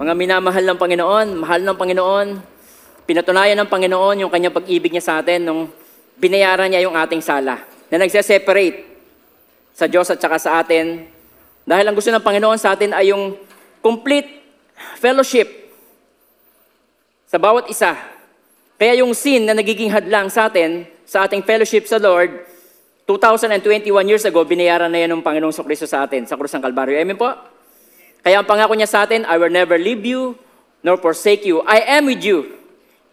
Mga minamahal ng Panginoon, mahal ng Panginoon, pinatunayan ng Panginoon yung kanyang pag-ibig niya sa atin nung binayaran niya yung ating sala na nagse-separate sa Diyos at saka sa atin. Dahil ang gusto ng Panginoon sa atin ay yung complete fellowship sa bawat isa. Kaya yung sin na nagiging hadlang sa atin, sa ating fellowship sa Lord, 2021 years ago, binayaran na yan ng Panginoong Kristo sa atin sa krus ng Kalbaryo. Amen po? Kaya ang pangako niya sa atin, I will never leave you nor forsake you. I am with you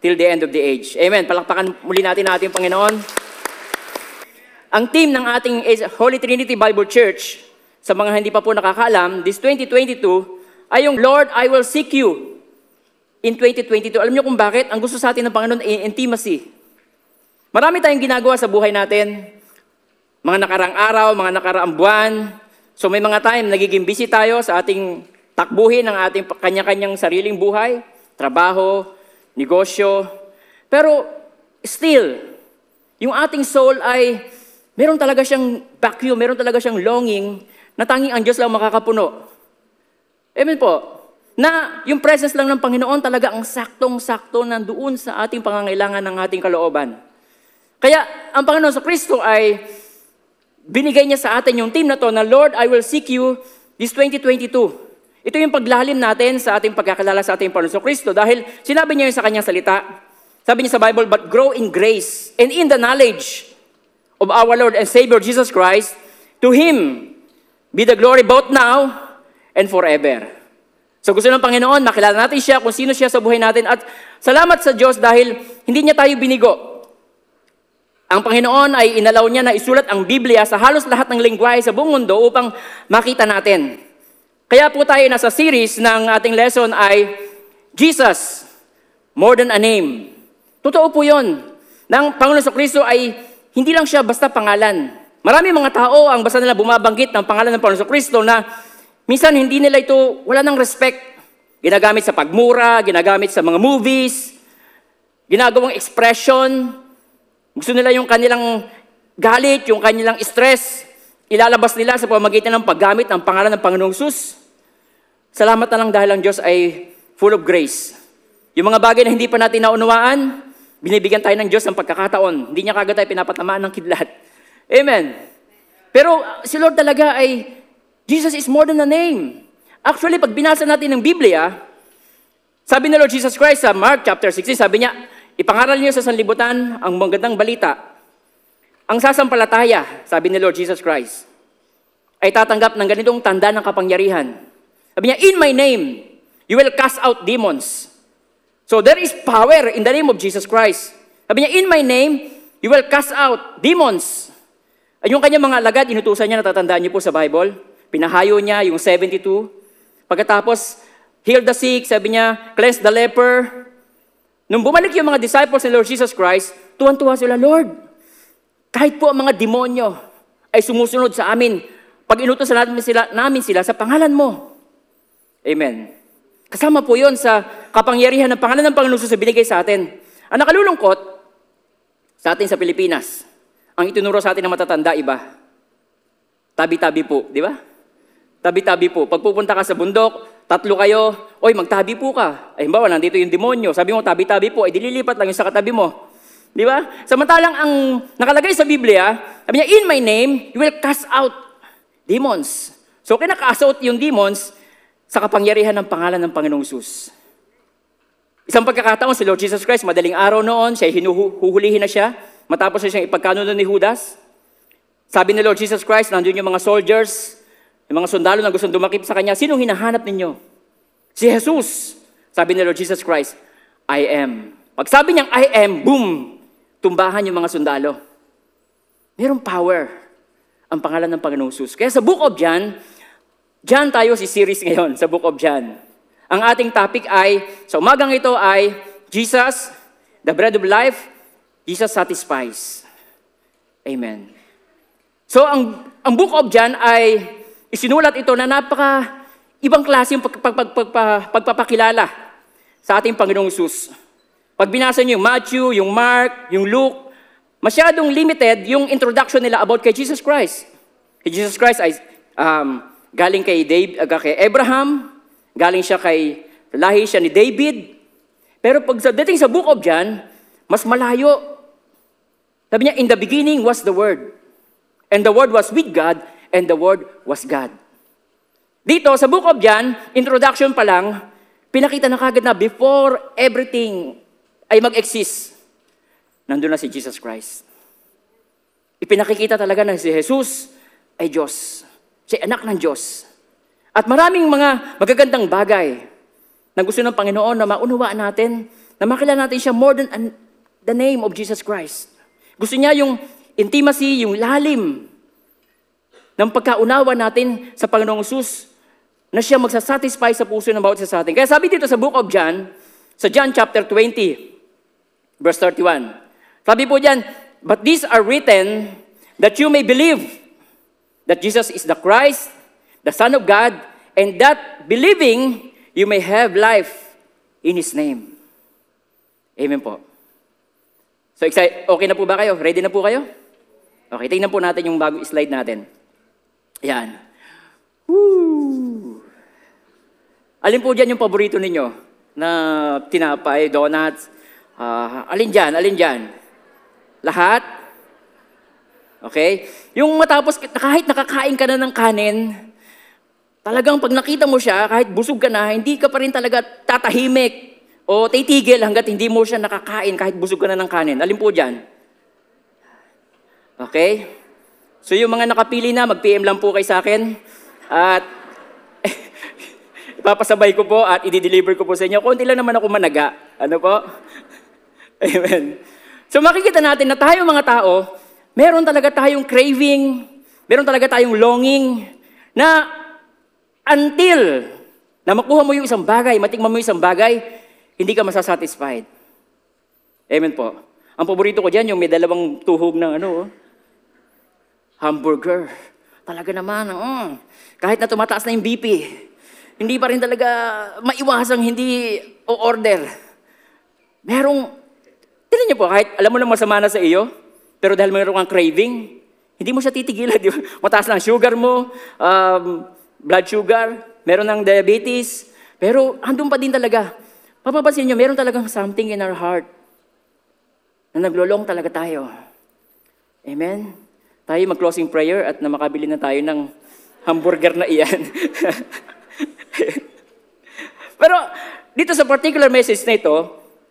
till the end of the age. Amen. Palakpakan muli natin natin Panginoon. Ang team ng ating Holy Trinity Bible Church, sa mga hindi pa po nakakaalam, this 2022 ay yung Lord, I will seek you in 2022. Alam niyo kung bakit? Ang gusto sa atin ng Panginoon ay intimacy. Marami tayong ginagawa sa buhay natin. Mga nakarang araw, mga nakarang buwan. So may mga time nagiging busy tayo sa ating takbuhin ng ating kanya-kanyang sariling buhay, trabaho, negosyo. Pero still, yung ating soul ay meron talaga siyang vacuum, meron talaga siyang longing na tanging ang Diyos lang makakapuno. Amen po. Na yung presence lang ng Panginoon talaga ang saktong-sakto nandoon sa ating pangangailangan ng ating kalooban. Kaya ang Panginoon sa Kristo ay binigay niya sa atin yung team na to na Lord, I will seek you this 2022. Ito yung paglalim natin sa ating pagkakilala sa ating Panginoon Kristo dahil sinabi niya yun sa kanyang salita. Sabi niya sa Bible, but grow in grace and in the knowledge of our Lord and Savior Jesus Christ, to Him be the glory both now and forever. So gusto ng Panginoon, makilala natin siya kung sino siya sa buhay natin at salamat sa Diyos dahil hindi niya tayo binigo. Ang Panginoon ay inalaw niya na isulat ang Biblia sa halos lahat ng lingwahe sa buong mundo upang makita natin. Kaya po tayo nasa series ng ating lesson ay Jesus, more than a name. Totoo po yun. Nang Panginoon sa Kristo ay hindi lang siya basta pangalan. Marami mga tao ang basta nila bumabanggit ng pangalan ng Panginoon sa Kristo na minsan hindi nila ito, wala nang respect. Ginagamit sa pagmura, ginagamit sa mga movies, ginagawang expression, gusto nila yung kanilang galit, yung kanilang stress, ilalabas nila sa pamamagitan ng paggamit ng pangalan ng Panginoong Sus. Salamat na lang dahil ang Diyos ay full of grace. Yung mga bagay na hindi pa natin naunawaan, binibigyan tayo ng Diyos ng pagkakataon. Hindi niya kagad tayo pinapatamaan ng kidlat. Amen. Pero si Lord talaga ay, Jesus is more than a name. Actually, pag binasa natin ng Biblia, sabi ni Lord Jesus Christ sa Mark chapter 16, sabi niya, Ipangaral niyo sa sanlibutan ang magandang balita. Ang sasampalataya, sabi ni Lord Jesus Christ, ay tatanggap ng ganitong tanda ng kapangyarihan. Sabi niya, in my name, you will cast out demons. So there is power in the name of Jesus Christ. Sabi niya, in my name, you will cast out demons. Ay yung kanyang mga alagad, inutusan niya, natatandaan niyo po sa Bible. Pinahayo niya yung 72. Pagkatapos, heal the sick, sabi niya, cleanse the leper, Nung bumalik yung mga disciples ni Lord Jesus Christ, tuwan-tuwa sila, Lord, kahit po ang mga demonyo ay sumusunod sa amin pag inutos namin sila, namin sila sa pangalan mo. Amen. Kasama po yon sa kapangyarihan ng pangalan ng Panginoon sa binigay sa atin. Ang nakalulungkot sa atin sa Pilipinas, ang itinuro sa atin ng matatanda iba. Tabi-tabi po, di ba? Tabi-tabi po. Pag pupunta ka sa bundok, Tatlo kayo, oy, magtabi po ka. Ay, halimbawa, nandito yung demonyo. Sabi mo, tabi-tabi po. Ay, dililipat lang yung sa katabi mo. Di ba? Samantalang ang nakalagay sa Biblia, sabi niya, in my name, you will cast out demons. So, kinaka-cast out yung demons sa kapangyarihan ng pangalan ng Panginoong Sus. Isang pagkakataon, si Lord Jesus Christ, madaling araw noon, siya hinuhulihin na siya, matapos na siyang ipagkanuno ni Judas. Sabi ni Lord Jesus Christ, nandun yung mga soldiers, yung mga sundalo na gustong dumakip sa kanya, sinong hinahanap ninyo? Si Jesus. Sabi ni Lord Jesus Christ, I am. Pag sabi niyang I am, boom, tumbahan yung mga sundalo. Merong power ang pangalan ng Panginoong Jesus. Kaya sa Book of John, John tayo si series ngayon sa Book of John. Ang ating topic ay, sa umagang ito ay, Jesus, the bread of life, Jesus satisfies. Amen. So, ang, ang Book of John ay Isinulat ito na napaka ibang klase yung pag, pag, pag, pag, pagpapakilala sa ating Panginoong Isus. Pag binasa niyo yung Matthew, yung Mark, yung Luke, masyadong limited yung introduction nila about kay Jesus Christ. Kay Jesus Christ ay um, galing kay, Dave, uh, kay Abraham, galing siya kay lahi siya ni David. Pero pag sa dating sa book of John, mas malayo. Sabi niya, in the beginning was the Word. And the Word was with God, and the Word was God. Dito, sa book of John, introduction pa lang, pinakita na kagad na before everything ay mag-exist, nandun na si Jesus Christ. Ipinakikita talaga na si Jesus ay Diyos. Siya anak ng Diyos. At maraming mga magagandang bagay na gusto ng Panginoon na maunawaan natin, na makilala natin siya more than an- the name of Jesus Christ. Gusto niya yung intimacy, yung lalim ng pagkaunawa natin sa Panginoong Jesus na siya magsasatisfy sa puso ng bawat isa sa atin. Kaya sabi dito sa book of John, sa John chapter 20, verse 31, sabi po diyan, But these are written that you may believe that Jesus is the Christ, the Son of God, and that believing you may have life in His name. Amen po. So, okay na po ba kayo? Ready na po kayo? Okay, tingnan po natin yung bagong slide natin. Yan. Woo! Alin po dyan yung paborito ninyo? Na tinapay, donuts? ah, alin dyan? Alin dyan? Lahat? Okay? Yung matapos, kahit nakakain ka na ng kanin, talagang pag nakita mo siya, kahit busog ka na, hindi ka pa rin talaga tatahimik o titigil hanggat hindi mo siya nakakain kahit busog ka na ng kanin. Alin po dyan? Okay? So yung mga nakapili na, mag-PM lang po kay sa akin. At ipapasabay ko po at i-deliver ko po sa inyo. Kunti lang naman ako managa. Ano po? Amen. So makikita natin na tayo mga tao, meron talaga tayong craving, meron talaga tayong longing na until na makuha mo yung isang bagay, matikman mo yung isang bagay, hindi ka masasatisfied. Amen po. Ang paborito ko dyan, yung may dalawang tuhog ng ano, oh. Hamburger. Talaga naman, mm, kahit na tumataas na yung BP, hindi pa rin talaga maiwasang hindi o-order. Merong, tinan niyo po, kahit alam mo na masama na sa iyo, pero dahil mayroon kang craving, hindi mo siya titigilan. Di ba? Mataas na ang sugar mo, um, blood sugar, meron ng diabetes, pero andun pa din talaga. Papapansin niyo, meron talagang something in our heart na naglolong talaga tayo. Amen? Tayo mag-closing prayer at na makabili na tayo ng hamburger na iyan. Pero dito sa particular message na ito,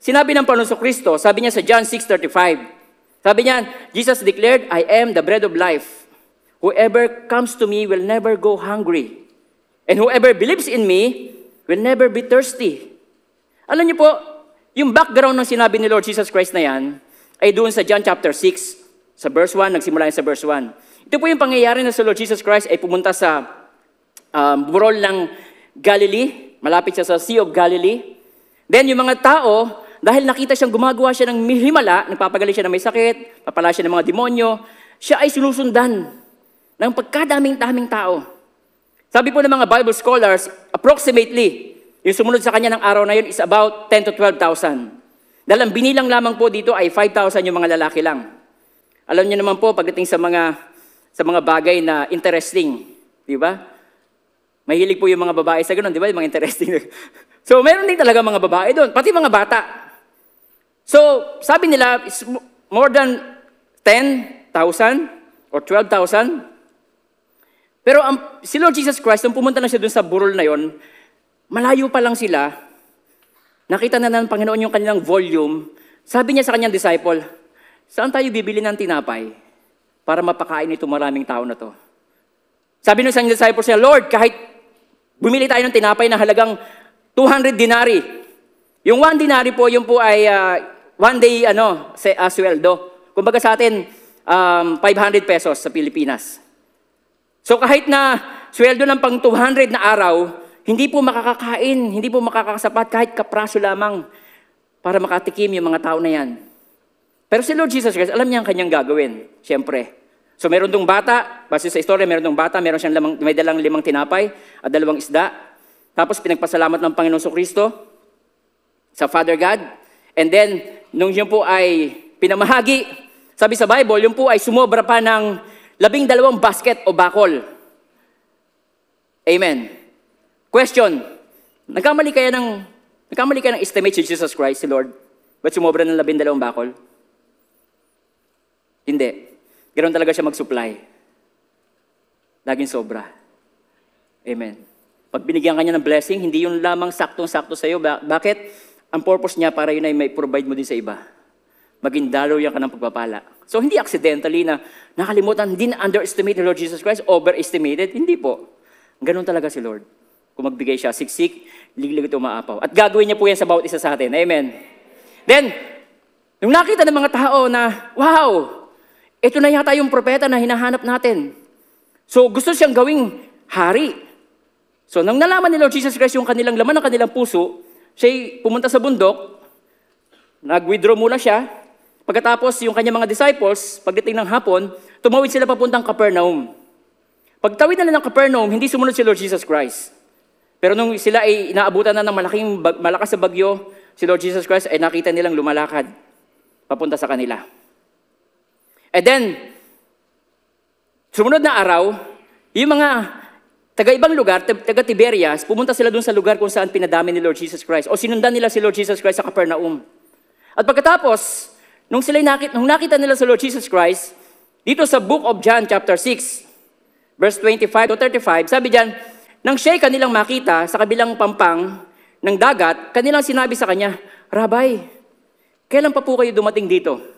sinabi ng sa Kristo, sabi niya sa John 6.35, sabi niya, Jesus declared, I am the bread of life. Whoever comes to me will never go hungry. And whoever believes in me will never be thirsty. Alam niyo po, yung background ng sinabi ni Lord Jesus Christ na yan, ay doon sa John chapter 6, sa verse 1, nagsimula yan sa verse 1. Ito po yung pangyayari na sa Lord Jesus Christ ay pumunta sa um, burol ng Galilee, malapit siya sa Sea of Galilee. Then yung mga tao, dahil nakita siyang gumagawa siya ng himala, nagpapagali siya ng may sakit, papala siya ng mga demonyo, siya ay sinusundan ng pagkadaming-daming tao. Sabi po ng mga Bible scholars, approximately, yung sumunod sa kanya ng araw na yun is about 10 to 12,000. Dahil ang binilang lamang po dito ay 5,000 yung mga lalaki lang. Alam niyo naman po, pagdating sa mga, sa mga bagay na interesting, di ba? Mahilig po yung mga babae sa ganun, di ba? Yung mga interesting. so, meron din talaga mga babae doon, pati mga bata. So, sabi nila, it's mo- more than 10,000 or 12,000. Pero ang, si Lord Jesus Christ, nung pumunta na siya doon sa burol na yon, malayo pa lang sila, nakita na ng Panginoon yung kanilang volume, sabi niya sa kanyang disciple, saan tayo bibili ng tinapay para mapakain ito maraming tao na to? Sabi ng isang disciple siya, Lord, kahit bumili tayo ng tinapay na halagang 200 dinari. Yung 1 dinari po, yung po ay ah, one day ano, se, ah, sweldo. Kumbaga sa atin, um, 500 pesos sa Pilipinas. So kahit na sweldo ng pang 200 na araw, hindi po makakakain, hindi po makakasapat kahit kapraso lamang para makatikim yung mga tao na yan. Pero si Lord Jesus Christ, alam niya ang kanyang gagawin, siyempre. So meron dong bata, base sa istorya, meron dong bata, meron siyang lamang, may dalang limang tinapay at dalawang isda. Tapos pinagpasalamat ng Panginoon sa Kristo sa Father God. And then, nung yun po ay pinamahagi, sabi sa Bible, yun po ay sumobra pa ng labing dalawang basket o bakol. Amen. Question, Nagkamali kaya ng, nagkamali kaya ng estimate si Jesus Christ, si Lord? Ba't sumobra ng labindalawang bakol? Hindi. Ganoon talaga siya mag-supply. Laging sobra. Amen. Pag binigyan ka niya ng blessing, hindi yun lamang saktong-sakto sa iyo. Bakit? Ang purpose niya para yun ay may provide mo din sa iba. Maging dalaw yan ka ng pagpapala. So, hindi accidentally na nakalimutan, hindi na underestimate ni Lord Jesus Christ, overestimated. Hindi po. Ganun talaga si Lord. Kung magbigay siya, siksik, liglig ito umaapaw. At gagawin niya po yan sa bawat isa sa atin. Amen. Then, nung nakita ng mga tao na, wow, ito na yata yung propeta na hinahanap natin. So, gusto siyang gawing hari. So, nang nalaman ni Lord Jesus Christ yung kanilang laman ng kanilang puso, siya pumunta sa bundok, nag-withdraw muna siya. Pagkatapos, yung kanyang mga disciples, pagdating ng hapon, tumawid sila papuntang Capernaum. Pagtawid na ng Capernaum, hindi sumunod si Lord Jesus Christ. Pero nung sila ay inaabutan na ng malaking, malakas na bagyo, si Lord Jesus Christ ay nakita nilang lumalakad papunta sa kanila. And then, sumunod na araw, yung mga taga-ibang lugar, taga Tiberias, pumunta sila dun sa lugar kung saan pinadami ni Lord Jesus Christ. O sinundan nila si Lord Jesus Christ sa Capernaum. At pagkatapos, nung sila nakita, nung nakita nila sa Lord Jesus Christ, dito sa book of John chapter 6, verse 25 to 35, sabi diyan, nang siya'y kanilang makita sa kabilang pampang ng dagat, kanilang sinabi sa kanya, Rabay, kailan pa po kayo dumating dito?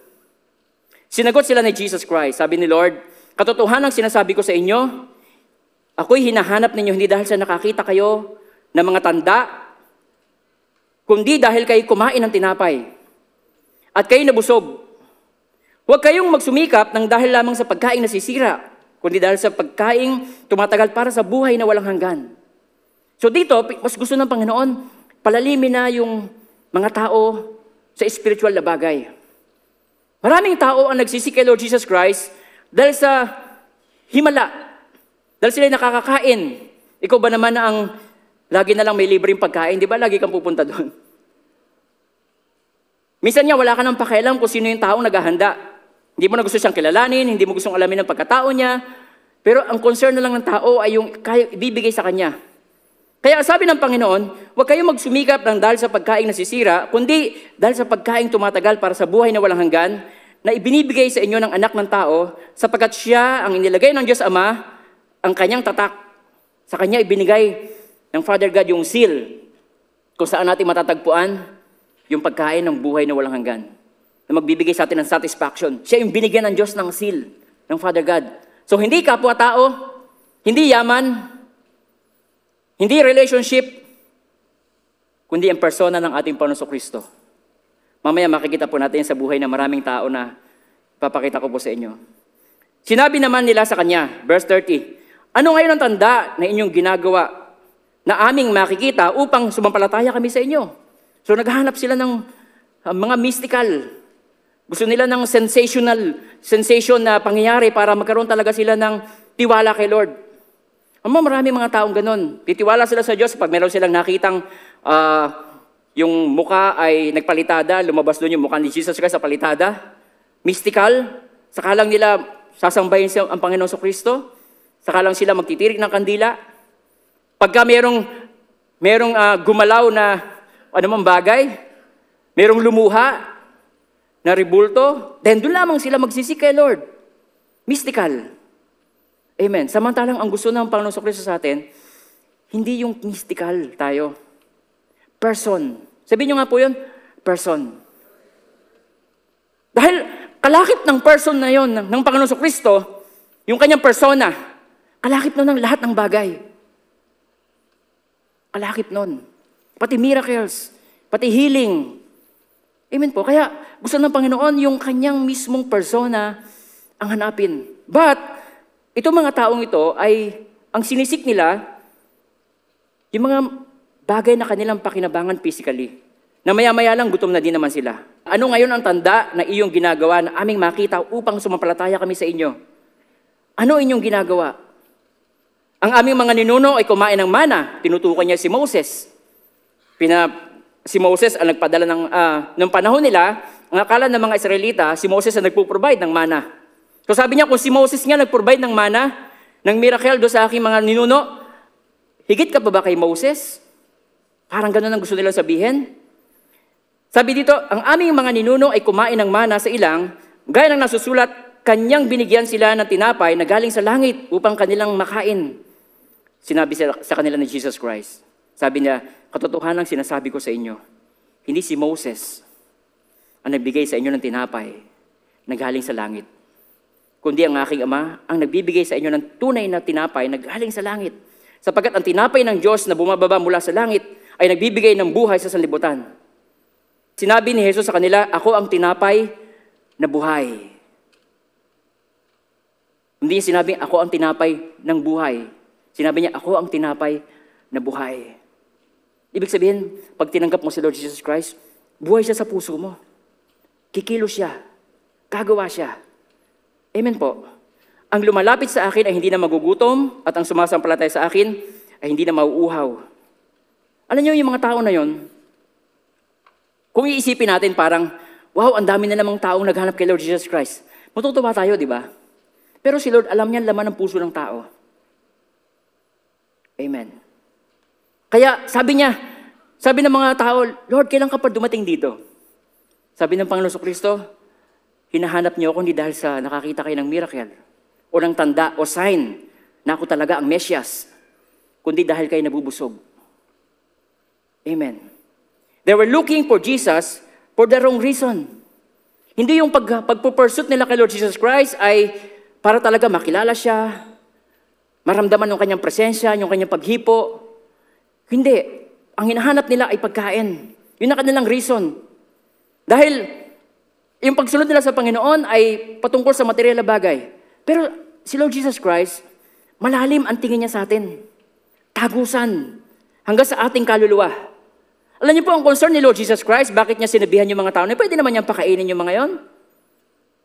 Sinagot sila ni Jesus Christ. Sabi ni Lord, katotohanan ang sinasabi ko sa inyo, ako'y hinahanap ninyo hindi dahil sa nakakita kayo ng mga tanda, kundi dahil kayo kumain ng tinapay at kayo nabusog. Huwag kayong magsumikap ng dahil lamang sa pagkain nasisira, kundi dahil sa pagkain tumatagal para sa buhay na walang hanggan. So dito, mas gusto ng Panginoon, palalimin na yung mga tao sa spiritual na bagay. Maraming tao ang nagsisik kay Lord Jesus Christ dahil sa himala. Dahil sila nakakakain. Ikaw ba naman na ang lagi na lang may libreng pagkain? Di ba lagi kang pupunta doon? Minsan nga wala ka nang pakialam kung sino yung taong naghahanda. Hindi mo na gusto siyang kilalanin, hindi mo gustong alamin ang pagkatao niya. Pero ang concern na lang ng tao ay yung kaya ibibigay sa kanya. Kaya sabi ng Panginoon, huwag kayong magsumikap ng dahil sa pagkain nasisira, kundi dahil sa pagkain tumatagal para sa buhay na walang hanggan, na ibinibigay sa inyo ng anak ng tao, sapagkat siya ang inilagay ng Diyos Ama, ang kanyang tatak. Sa kanya ibinigay ng Father God yung seal, kung saan natin matatagpuan yung pagkain ng buhay na walang hanggan. Na magbibigay sa atin ng satisfaction. Siya yung binigyan ng Diyos ng seal, ng Father God. So hindi kapwa-tao, hindi yaman, hindi relationship, kundi ang persona ng ating Panginoon Kristo. Mamaya makikita po natin sa buhay ng maraming tao na papakita ko po sa inyo. Sinabi naman nila sa kanya, verse 30, Ano ngayon ang tanda na inyong ginagawa na aming makikita upang sumampalataya kami sa inyo? So naghahanap sila ng uh, mga mystical. Gusto nila ng sensational, sensation na pangyayari para magkaroon talaga sila ng tiwala kay Lord. Amo marami mga taong ganun. Titiwala sila sa Diyos pag meron silang nakitang uh, yung muka ay nagpalitada, lumabas doon yung mukha ni Jesus Christ sa palitada. Mystical. Saka lang nila sasambahin siya ang Panginoon sa Kristo. Saka lang sila magtitirik ng kandila. Pagka merong, merong uh, gumalaw na anumang bagay, merong lumuha na ribulto, then doon lamang sila magsisik kay Lord. Mystical. Amen. Samantalang ang gusto ng Panginoon sa Kristo sa atin, hindi yung mystical tayo. Person. Sabihin nyo nga po yun, person. Dahil kalakip ng person na yon ng Panginoon sa Kristo, yung kanyang persona, kalakip nun ng lahat ng bagay. Kalakip nun. Pati miracles, pati healing. Amen po. Kaya gusto ng Panginoon yung kanyang mismong persona ang hanapin. But, Itong mga taong ito ay, ang sinisik nila, yung mga bagay na kanilang pakinabangan physically. Na maya-maya lang gutom na din naman sila. Ano ngayon ang tanda na iyong ginagawa na aming makita upang sumampalataya kami sa inyo? Ano inyong ginagawa? Ang aming mga ninuno ay kumain ng mana. Tinutukan niya si Moses. Pina, si Moses ang nagpadala ng, uh, ng panahon nila, ang akala ng mga Israelita, si Moses ang nagpo-provide ng mana. So sabi niya, kung si Moses nga nag-provide ng mana, ng miracle do sa aking mga ninuno, higit ka pa ba kay Moses? Parang ganun ang gusto nilang sabihin. Sabi dito, ang aming mga ninuno ay kumain ng mana sa ilang, gaya ng nasusulat, kanyang binigyan sila ng tinapay na galing sa langit upang kanilang makain. Sinabi sa, kanila ni Jesus Christ. Sabi niya, katotohanan sinasabi ko sa inyo, hindi si Moses ang nagbigay sa inyo ng tinapay na galing sa langit, kundi ang aking ama ang nagbibigay sa inyo ng tunay na tinapay na galing sa langit. Sapagkat ang tinapay ng Diyos na bumababa mula sa langit ay nagbibigay ng buhay sa sanlibutan. Sinabi ni Jesus sa kanila, Ako ang tinapay na buhay. Hindi niya sinabing, Ako ang tinapay ng buhay. Sinabi niya, Ako ang tinapay na buhay. Ibig sabihin, pag tinanggap mo si Lord Jesus Christ, buhay siya sa puso mo. Kikilos siya. Gagawa siya. Amen po. Ang lumalapit sa akin ay hindi na magugutom at ang sumasampalatay sa akin ay hindi na mauuhaw. Alam niyo yung mga tao na yon, kung iisipin natin parang, wow, ang dami na namang taong naghanap kay Lord Jesus Christ. Matutuwa tayo, di ba? Pero si Lord, alam niya laman ng puso ng tao. Amen. Kaya sabi niya, sabi ng mga tao, Lord, kailan ka pa dumating dito? Sabi ng Panginoon Kristo, hinahanap niyo ako hindi dahil sa nakakita kayo ng miracle o ng tanda o sign na ako talaga ang Mesias, kundi dahil kayo nabubusog. Amen. They were looking for Jesus for the wrong reason. Hindi yung pag, pagpupursute nila kay Lord Jesus Christ ay para talaga makilala siya, maramdaman yung kanyang presensya, yung kanyang paghipo. Hindi. Ang hinahanap nila ay pagkain. Yun ang kanilang reason. Dahil yung pagsunod nila sa Panginoon ay patungkol sa material na bagay. Pero si Lord Jesus Christ, malalim ang tingin niya sa atin. Tagusan. Hanggang sa ating kaluluwa. Alam niyo po ang concern ni Lord Jesus Christ, bakit niya sinabihan yung mga tao na pwede naman niyang pakainin yung mga yon?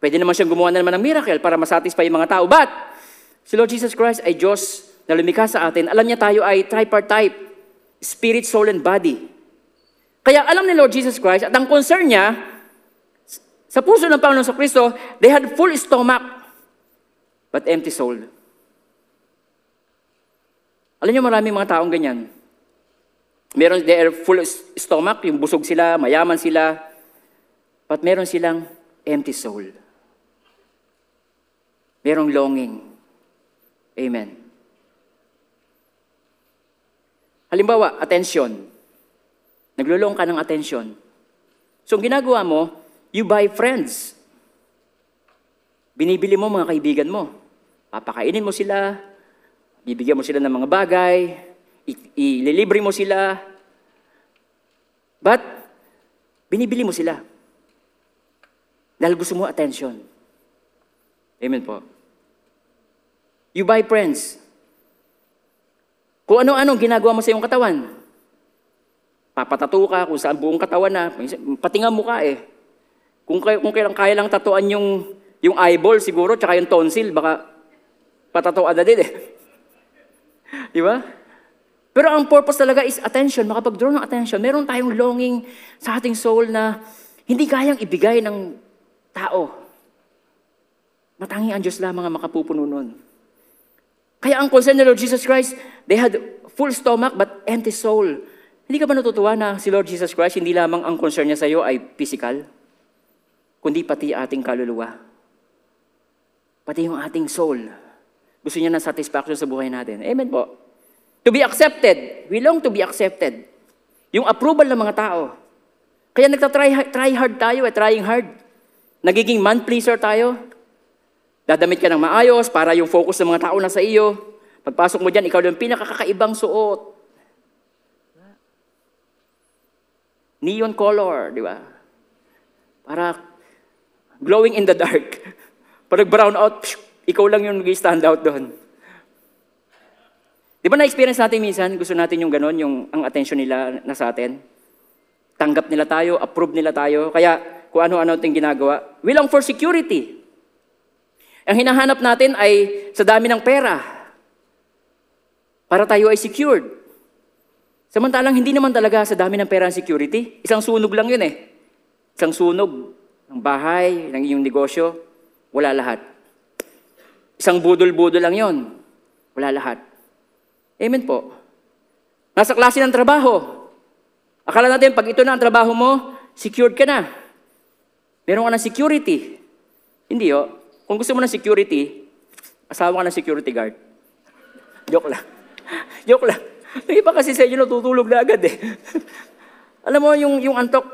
Pwede naman siyang gumawa na naman ng miracle para masatisfy yung mga tao. But, si Lord Jesus Christ ay Diyos na lumikha sa atin. Alam niya tayo ay tripartite, spirit, soul, and body. Kaya alam ni Lord Jesus Christ at ang concern niya, sa puso ng Panginoon sa Kristo, they had full stomach, but empty soul. Alam niyo maraming mga taong ganyan. Meron, they are full stomach, yung busog sila, mayaman sila, but meron silang empty soul. Merong longing. Amen. Halimbawa, attention. Naglulong ka ng attention. So, ang ginagawa mo, you buy friends. Binibili mo mga kaibigan mo. Papakainin mo sila, bibigyan mo sila ng mga bagay, ililibre mo sila. But, binibili mo sila. Dahil gusto mo attention. Amen po. You buy friends. Kung ano-anong ginagawa mo sa iyong katawan. Papatato ka kung saan buong katawan na. Pati nga mukha eh. Kung, kay, kung kailang kaya lang tatuan yung, yung eyeball siguro, tsaka yung tonsil, baka patatuan na din eh. Di ba? Pero ang purpose talaga is attention, makapag-draw ng attention. Meron tayong longing sa ating soul na hindi kayang ibigay ng tao. Matangi ang Diyos lamang ang makapupuno nun. Kaya ang concern ni Lord Jesus Christ, they had full stomach but empty soul. Hindi ka ba natutuwa na si Lord Jesus Christ, hindi lamang ang concern niya sa iyo ay physical, kundi pati ating kaluluwa. Pati yung ating soul. Gusto niya ng satisfaction sa buhay natin. Amen po. To be accepted. We long to be accepted. Yung approval ng mga tao. Kaya nagtatry try hard tayo, eh, trying hard. Nagiging man-pleaser tayo. Dadamit ka ng maayos para yung focus ng mga tao na sa iyo. Pagpasok mo dyan, ikaw yung pinakakakaibang suot. Neon color, di ba? Para glowing in the dark. Pag brown out, psh, ikaw lang yung nag-stand out doon. Di ba na-experience natin minsan, gusto natin yung ganon, yung ang attention nila na sa atin? Tanggap nila tayo, approve nila tayo, kaya kung ano-ano ating ginagawa. We long for security. Ang hinahanap natin ay sa dami ng pera. Para tayo ay secured. Samantalang hindi naman talaga sa dami ng pera ang security. Isang sunog lang yun eh. Isang sunog ng bahay, ng iyong negosyo, wala lahat. Isang budol-budol lang yon, wala lahat. Amen po. Nasa klase ng trabaho, Akala natin, pag ito na ang trabaho mo, secured ka na. Meron ka ng security. Hindi oh. Kung gusto mo ng security, asawa ka ng security guard. Joke lang. Joke lang. Yung iba kasi sa inyo natutulog na agad eh. Alam mo, yung, yung antok,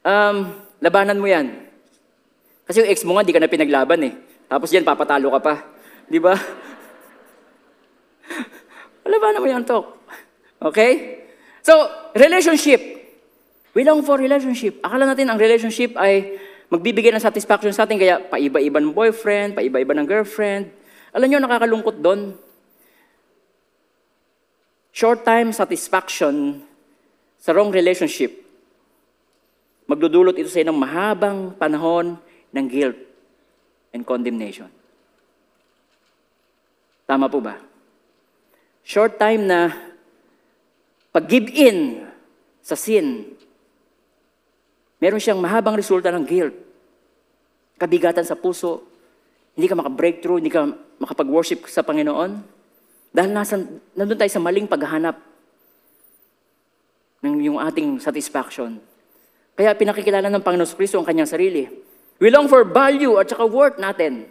um, labanan mo yan. Kasi yung ex mo nga, di ka na pinaglaban eh. Tapos yan, papatalo ka pa. Di ba? labanan mo yung antok. Okay? So, relationship. We long for relationship. Akala natin ang relationship ay magbibigay ng satisfaction sa atin, kaya paiba-iba ng boyfriend, paiba-iba ng girlfriend. Alam nyo, nakakalungkot doon. Short-time satisfaction sa wrong relationship, magdudulot ito sa inyo ng mahabang panahon ng guilt and condemnation. Tama po ba? Short time na pag-give in sa sin, meron siyang mahabang resulta ng guilt. Kabigatan sa puso, hindi ka maka-breakthrough, hindi ka makapag-worship sa Panginoon. Dahil nasa, nandun tayo sa maling paghahanap ng yung ating satisfaction. Kaya pinakikilala ng Panginoon Kristo ang kanyang sarili. We long for value at saka worth natin.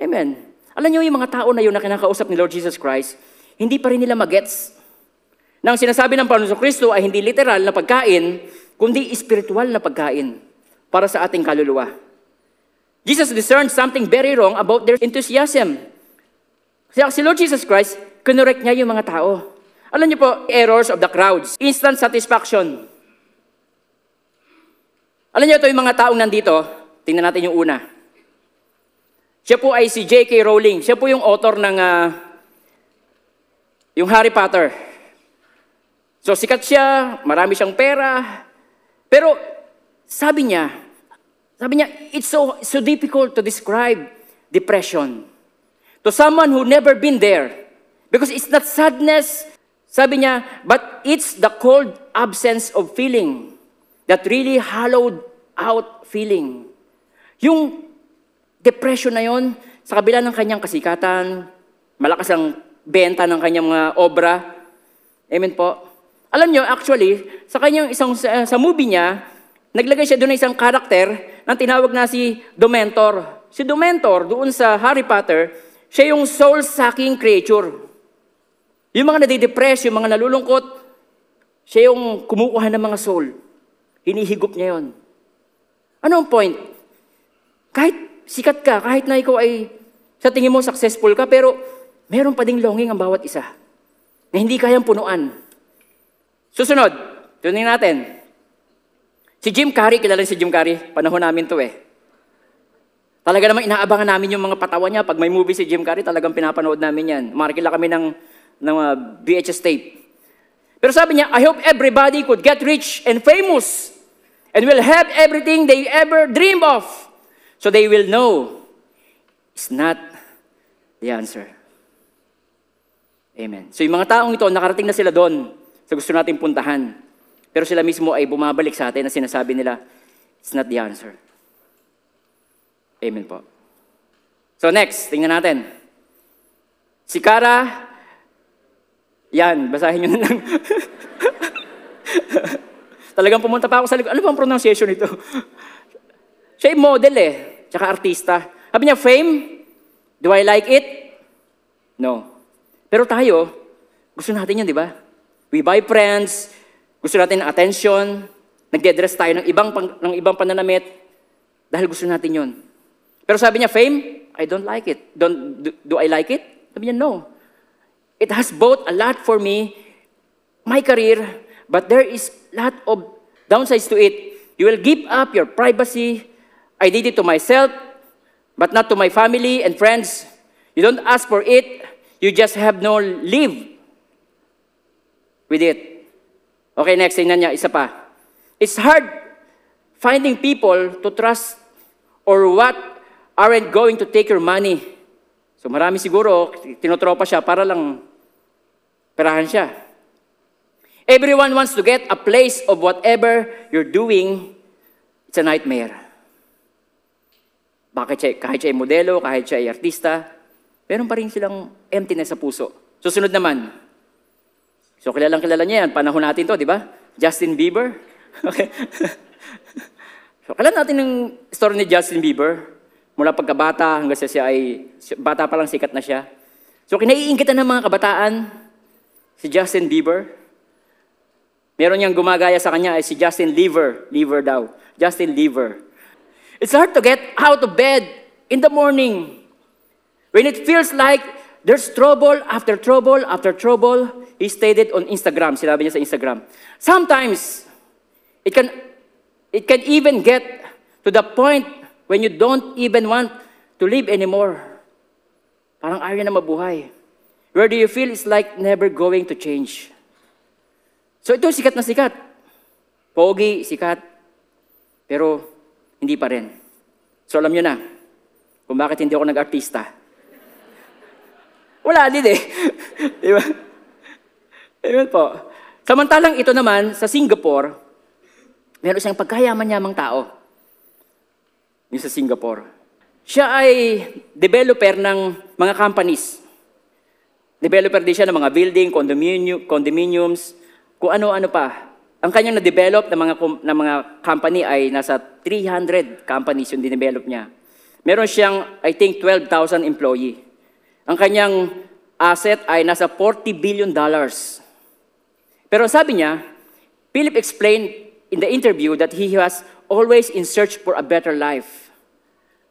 Amen. Alam niyo yung mga tao na yun na kinakausap ni Lord Jesus Christ, hindi pa rin nila magets na ang sinasabi ng Panginoon Kristo ay hindi literal na pagkain, kundi spiritual na pagkain para sa ating kaluluwa. Jesus discerned something very wrong about their enthusiasm. Kaya si Lord Jesus Christ, kinorek niya yung mga tao. Alam niyo po, errors of the crowds. Instant satisfaction. Alam niyo ito yung mga taong nandito, tingnan natin yung una. Siya po ay si J.K. Rowling. Siya po yung author ng ah, yung Harry Potter. So sikat siya, marami siyang pera. Pero sabi niya, sabi niya, it's so, so difficult to describe depression. To someone who never been there. Because it's not sadness, sabi niya, but it's the cold absence of feeling that really hollowed out feeling. Yung depression na yon, sa kabila ng kanyang kasikatan, malakas ang benta ng kanyang mga obra. Amen po. Alam nyo, actually, sa kanyang isang sa, sa movie niya, naglagay siya doon ng isang karakter na tinawag na si Dementor. Si Dementor, doon sa Harry Potter, siya yung soul-sucking creature. Yung mga nadidepress, yung mga nalulungkot, siya yung kumukuha ng mga soul. Hinihigop niya yon. Ano ang point? Kahit sikat ka, kahit na ikaw ay sa tingin mo successful ka, pero meron pa ding longing ang bawat isa na hindi kayang punuan. Susunod, tunin natin. Si Jim Carrey, kilala si Jim Carrey, panahon namin to eh. Talaga namang inaabangan namin yung mga patawa niya. Pag may movie si Jim Carrey, talagang pinapanood namin yan. Markila kami ng, ng uh, VHS tape. Pero sabi niya, I hope everybody could get rich and famous and will have everything they ever dream of. So they will know it's not the answer. Amen. So yung mga taong ito, nakarating na sila doon sa gusto nating puntahan. Pero sila mismo ay bumabalik sa atin na sinasabi nila, it's not the answer. Amen po. So next, tingnan natin. Si Kara, yan, basahin nyo na lang. Talagang pumunta pa ako sa likod. Ano bang pronunciation nito? Siya yung model eh, tsaka artista. Sabi niya, fame, do I like it? No. Pero tayo, gusto natin yun, di ba? We buy friends, gusto natin ng attention, nagde-dress tayo ng ibang, ng ibang pananamit, dahil gusto natin yun. Pero sabi niya, fame, I don't like it. Don't, do, do I like it? Sabi niya, no. It has both a lot for me, my career, but there is lot of downsides to it. You will give up your privacy. I did it to myself, but not to my family and friends. You don't ask for it. You just have no live with it. Okay, next, tingnan niya, isa pa. It's hard finding people to trust or what aren't going to take your money. So marami siguro, tinotropa siya para lang perahan siya. Everyone wants to get a place of whatever you're doing. It's a nightmare. Bakit siya, kahit siya ay modelo, kahit siya ay artista, meron pa rin silang emptiness sa puso. Susunod naman. So kilalang kilala niya yan, panahon natin to, di ba? Justin Bieber. Okay. so, alam natin yung story ni Justin Bieber. Mula pagkabata hanggang sa siya ay, bata pa lang sikat na siya. So, kinaiinggitan ng mga kabataan, si Justin Bieber. Meron niyang gumagaya sa kanya ay si Justin Lever. Lever daw. Justin Lever. It's hard to get out of bed in the morning. When it feels like there's trouble after trouble after trouble, he stated on Instagram, sinabi niya sa Instagram. Sometimes, it can, it can even get to the point when you don't even want to live anymore. Parang ayaw na mabuhay. Where do you feel it's like never going to change? So ito, sikat na sikat. Pogi, sikat. Pero, hindi pa rin. So alam nyo na, kung bakit hindi ako nag-artista. Wala din eh. Di ba? Po. Samantalang ito naman, sa Singapore, meron siyang pagkayaman-yamang tao. Yung sa Singapore. Siya ay developer ng mga companies. Developer din siya ng mga building, condominium, condominiums, kung ano-ano pa. Ang kanyang na-develop ng mga, ng mga company ay nasa 300 companies yung dinevelop niya. Meron siyang, I think, 12,000 employee. Ang kanyang asset ay nasa 40 billion dollars. Pero sabi niya, Philip explained in the interview that he was always in search for a better life,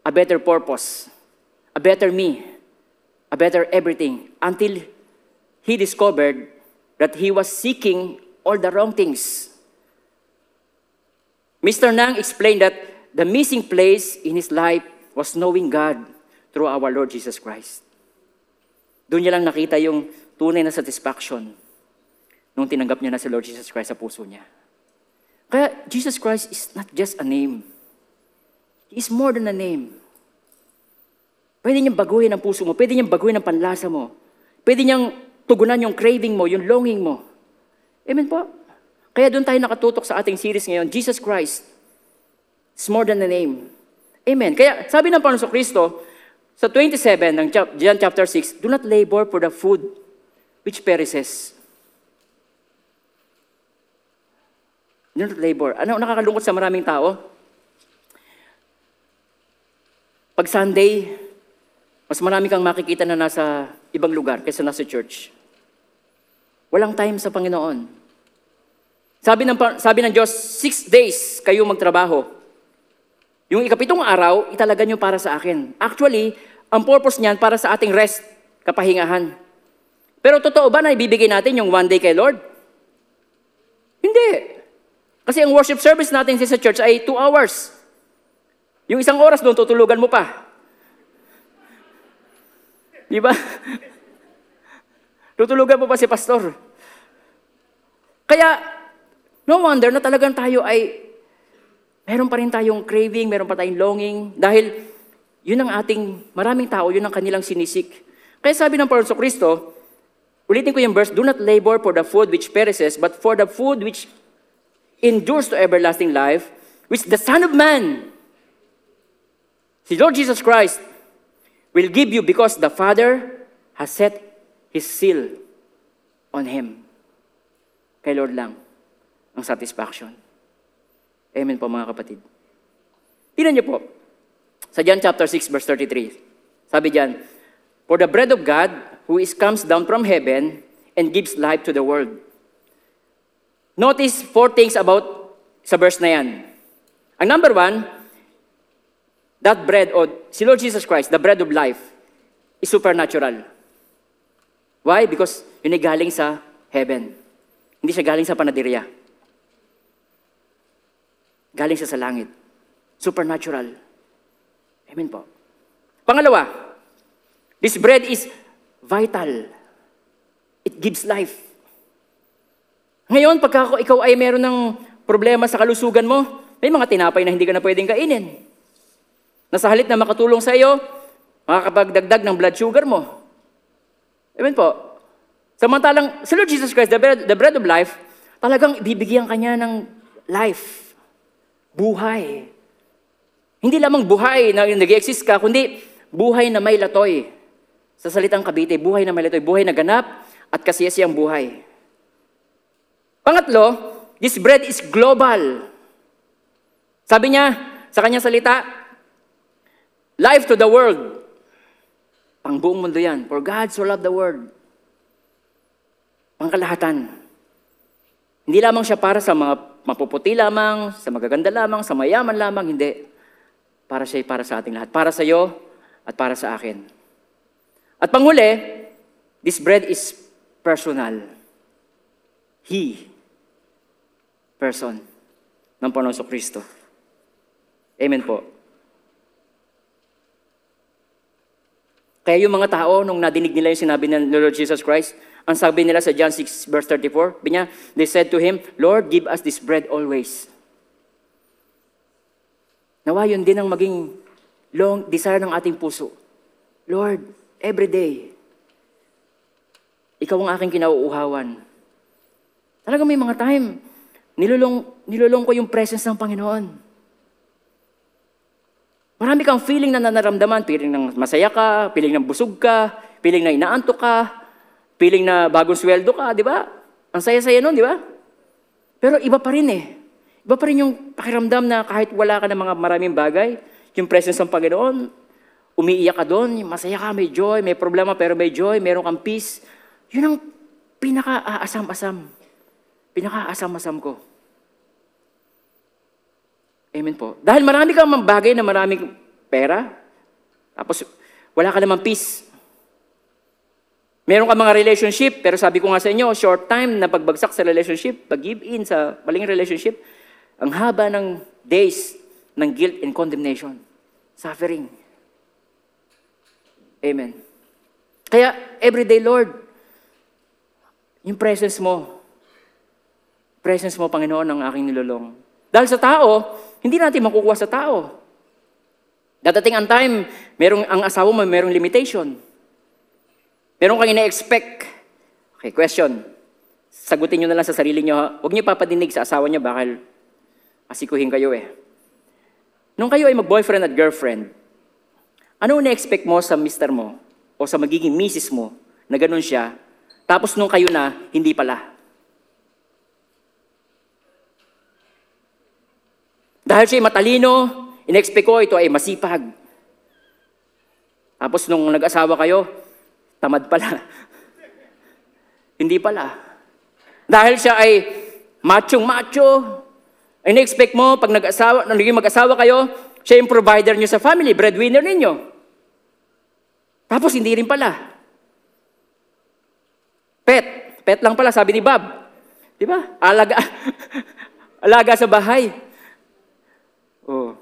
a better purpose, a better me, a better everything, until he discovered that he was seeking all the wrong things. Mr. Nang explained that the missing place in his life was knowing God through our Lord Jesus Christ. Doon niya lang nakita yung tunay na satisfaction nung tinanggap niya na si Lord Jesus Christ sa puso niya. Kaya Jesus Christ is not just a name. He is more than a name. Pwede niyang baguhin ang puso mo. Pwede niyang baguhin ang panlasa mo. Pwede niyang tugunan yung craving mo, yung longing mo. Amen po? Kaya doon tayo nakatutok sa ating series ngayon, Jesus Christ is more than a name. Amen. Kaya sabi ng Panginoon Kristo, sa 27 ng John chapter 6, do not labor for the food which perishes. Do not labor. Ano ang nakakalungkot sa maraming tao? Pag Sunday, mas marami kang makikita na nasa ibang lugar kaysa nasa church. Walang time sa Panginoon. Sabi ng, sabi ng Diyos, six days kayo magtrabaho. Yung ikapitong araw, italaga nyo para sa akin. Actually, ang purpose niyan para sa ating rest, kapahingahan. Pero totoo ba na ibibigay natin yung one day kay Lord? Hindi. Kasi ang worship service natin sa church ay two hours. Yung isang oras doon, tutulugan mo pa. Di ba? Tutulugan mo pa si pastor. Kaya, no wonder na talagang tayo ay meron pa rin tayong craving, meron pa tayong longing, dahil yun ang ating, maraming tao, yun ang kanilang sinisik. Kaya sabi ng Panginoon Kristo, ulitin ko yung verse, Do not labor for the food which perishes, but for the food which endures to everlasting life, which the Son of Man, si Lord Jesus Christ, will give you because the Father has set His seal on Him. Kay Lord lang ang satisfaction. Amen po mga kapatid. Tingnan niyo po, sa John chapter 6 verse 33, sabi diyan, For the bread of God, who is comes down from heaven and gives life to the world. Notice four things about sa verse na yan. Ang number one, that bread, o si Lord Jesus Christ, the bread of life, is supernatural. Why? Because yun ay galing sa heaven. Hindi siya galing sa panadirya. Galing siya sa langit. Supernatural. Amen po. Pangalawa, this bread is vital. It gives life. Ngayon, pagka ikaw ay meron ng problema sa kalusugan mo, may mga tinapay na hindi ka na pwedeng kainin. Nasa halit na makatulong sa iyo, makakapagdagdag ng blood sugar mo. Amen po. Samantalang, sa Lord Jesus Christ, the bread, the bread of life, talagang ibibigyan kanya ng life. Buhay. Hindi lamang buhay na nag-exist ka, kundi buhay na may latoy. Sa salitang Cavite, buhay na may latoy, buhay na ganap at kasiyasiyang buhay. Pangatlo, This bread is global. Sabi niya sa kanyang salita, life to the world. Pang buong mundo yan. For God so loved the world. Pangkalahatan. Hindi lamang siya para sa mga mapuputi lamang, sa magaganda lamang, sa mayaman lamang, hindi. Para siya para sa ating lahat. Para sa iyo at para sa akin. At panghuli, this bread is personal. He, person, ng Panginoon Kristo. Amen po. Kaya yung mga tao, nung nadinig nila yung sinabi ng Lord Jesus Christ, ang sabi nila sa John 6 verse 34, sabi niya, they said to Him, Lord, give us this bread always. Nawa yun din ang maging long desire ng ating puso. Lord, every day, ikaw ang aking kinauuhawan. Talaga may mga time, nilulong, nilulong ko yung presence ng Panginoon. Marami kang feeling na nanaramdaman, feeling ng masaya ka, feeling ng busog ka, feeling na inaantok ka, feeling na bagong sweldo ka, di ba? Ang saya-saya nun, di ba? Pero iba pa rin eh. Iba pa rin yung pakiramdam na kahit wala ka ng mga maraming bagay, yung presence ng Panginoon, umiiyak ka doon, masaya ka, may joy, may problema pero may joy, meron kang peace. Yun ang pinaka-aasam-asam. Pinaka-asam-asam ko. Amen po. Dahil marami kang bagay na maraming pera, tapos wala ka namang peace. Meron ka mga relationship, pero sabi ko nga sa inyo, short time na pagbagsak sa relationship, pag-give in sa maling relationship, ang haba ng days ng guilt and condemnation. Suffering. Amen. Kaya, everyday, Lord, yung presence mo, presence mo, Panginoon, ang aking nilolong. Dahil sa tao, hindi natin makukuha sa tao. Dadating ang time, merong, ang asawa mo, merong limitation. Meron kang ina-expect. Okay, question. Sagutin nyo na lang sa sarili nyo. Ha? Huwag nyo papadinig sa asawa nyo, bakal asikuhin kayo eh. Nung kayo ay mag-boyfriend at girlfriend, ano na-expect mo sa mister mo o sa magiging misis mo na ganun siya, tapos nung kayo na, hindi pala? Dahil siya ay matalino, in-expect ko ito ay masipag. Tapos nung nag-asawa kayo, tamad pala. Hindi pala. Dahil siya ay machong-macho, in-expect mo, pag nag-asawa, naging mag-asawa kayo, siya yung provider niyo sa family, breadwinner ninyo. Tapos hindi rin pala. Pet. Pet lang pala, sabi ni Bob. Di ba? Alaga, alaga sa bahay. Oh.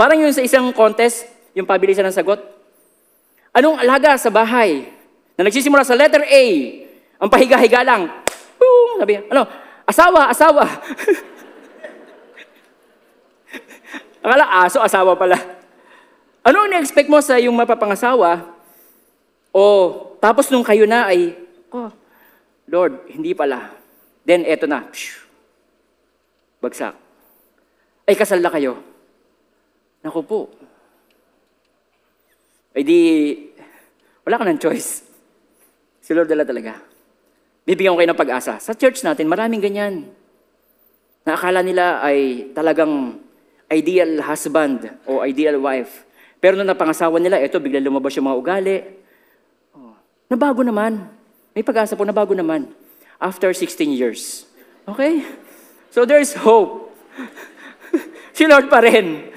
Parang yun sa isang contest, yung pabilisan ng sagot. Anong alaga sa bahay? Na nagsisimula sa letter A, ang pahiga-higa lang. Boom! Sabi, ano? Asawa, asawa. Akala aso, asawa pala. Ano ang expect mo sa yung mapapangasawa? O tapos nung kayo na ay, oh, Lord, hindi pala. Then eto na. Phew. Bagsak. Ay kasal na kayo. Naku po. Ay di, wala ka ng choice. Si Lord dala talaga. Bibigyan ko kayo ng pag-asa. Sa church natin, maraming ganyan. Na akala nila ay talagang ideal husband o ideal wife. Pero nung napangasawa nila, eto, bigla lumabas yung mga ugali. Oh. Nabago naman. May pag-asa po, nabago naman. After 16 years. Okay? So there's hope. si Lord pa rin.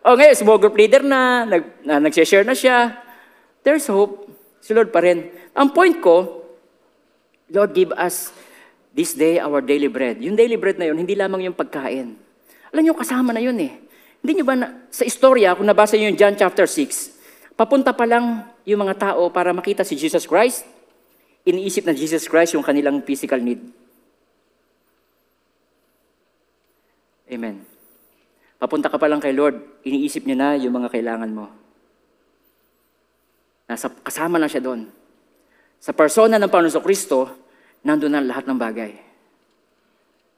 O ngayon, small group leader na, nag, na nag-share na siya. There's hope. Si Lord pa rin. Ang point ko, Lord, give us this day our daily bread. Yung daily bread na yun, hindi lamang yung pagkain. Alam niyo, kasama na yun eh. Hindi niyo ba, na, sa istorya, kung nabasa niyo yung John chapter 6, papunta pa lang yung mga tao para makita si Jesus Christ, iniisip na Jesus Christ yung kanilang physical need. Amen. Papunta ka pa lang kay Lord, iniisip niya na yung mga kailangan mo. Nasa, kasama na siya doon. Sa persona ng Panginoon Kristo, nandun na lahat ng bagay.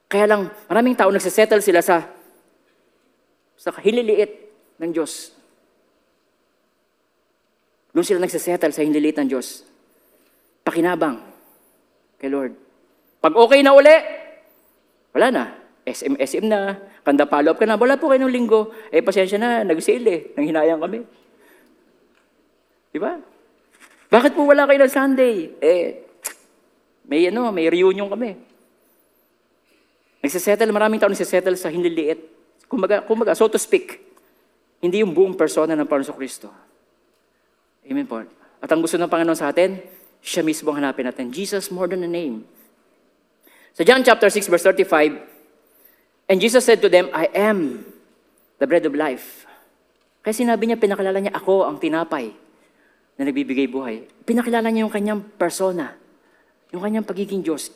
Kaya lang, maraming tao nagsisettle sila sa sa hililiit ng Diyos. Doon sila nagsisettle sa hililiit ng Diyos. Pakinabang kay Lord. Pag okay na uli, Wala na. SM, SM na. Kanda follow up ka na. Wala po kayo ng linggo. Eh, pasensya na. Nag-sale eh. Nang hinayang kami. Di ba? Bakit po wala kayo ng Sunday? Eh, may ano, may reunion kami. Nagsisettle, maraming tao nagsisettle sa hinliliit. Kumbaga, kumbaga, so to speak, hindi yung buong persona ng Panginoon Kristo. Amen po. At ang gusto ng Panginoon sa atin, siya mismo ang hanapin natin. Jesus more than a name. Sa John chapter 6 verse 35, And Jesus said to them, I am the bread of life. Kaya sinabi niya, pinakilala niya, ako ang tinapay na nagbibigay buhay. Pinakilala niya yung kanyang persona, yung kanyang pagiging Diyos.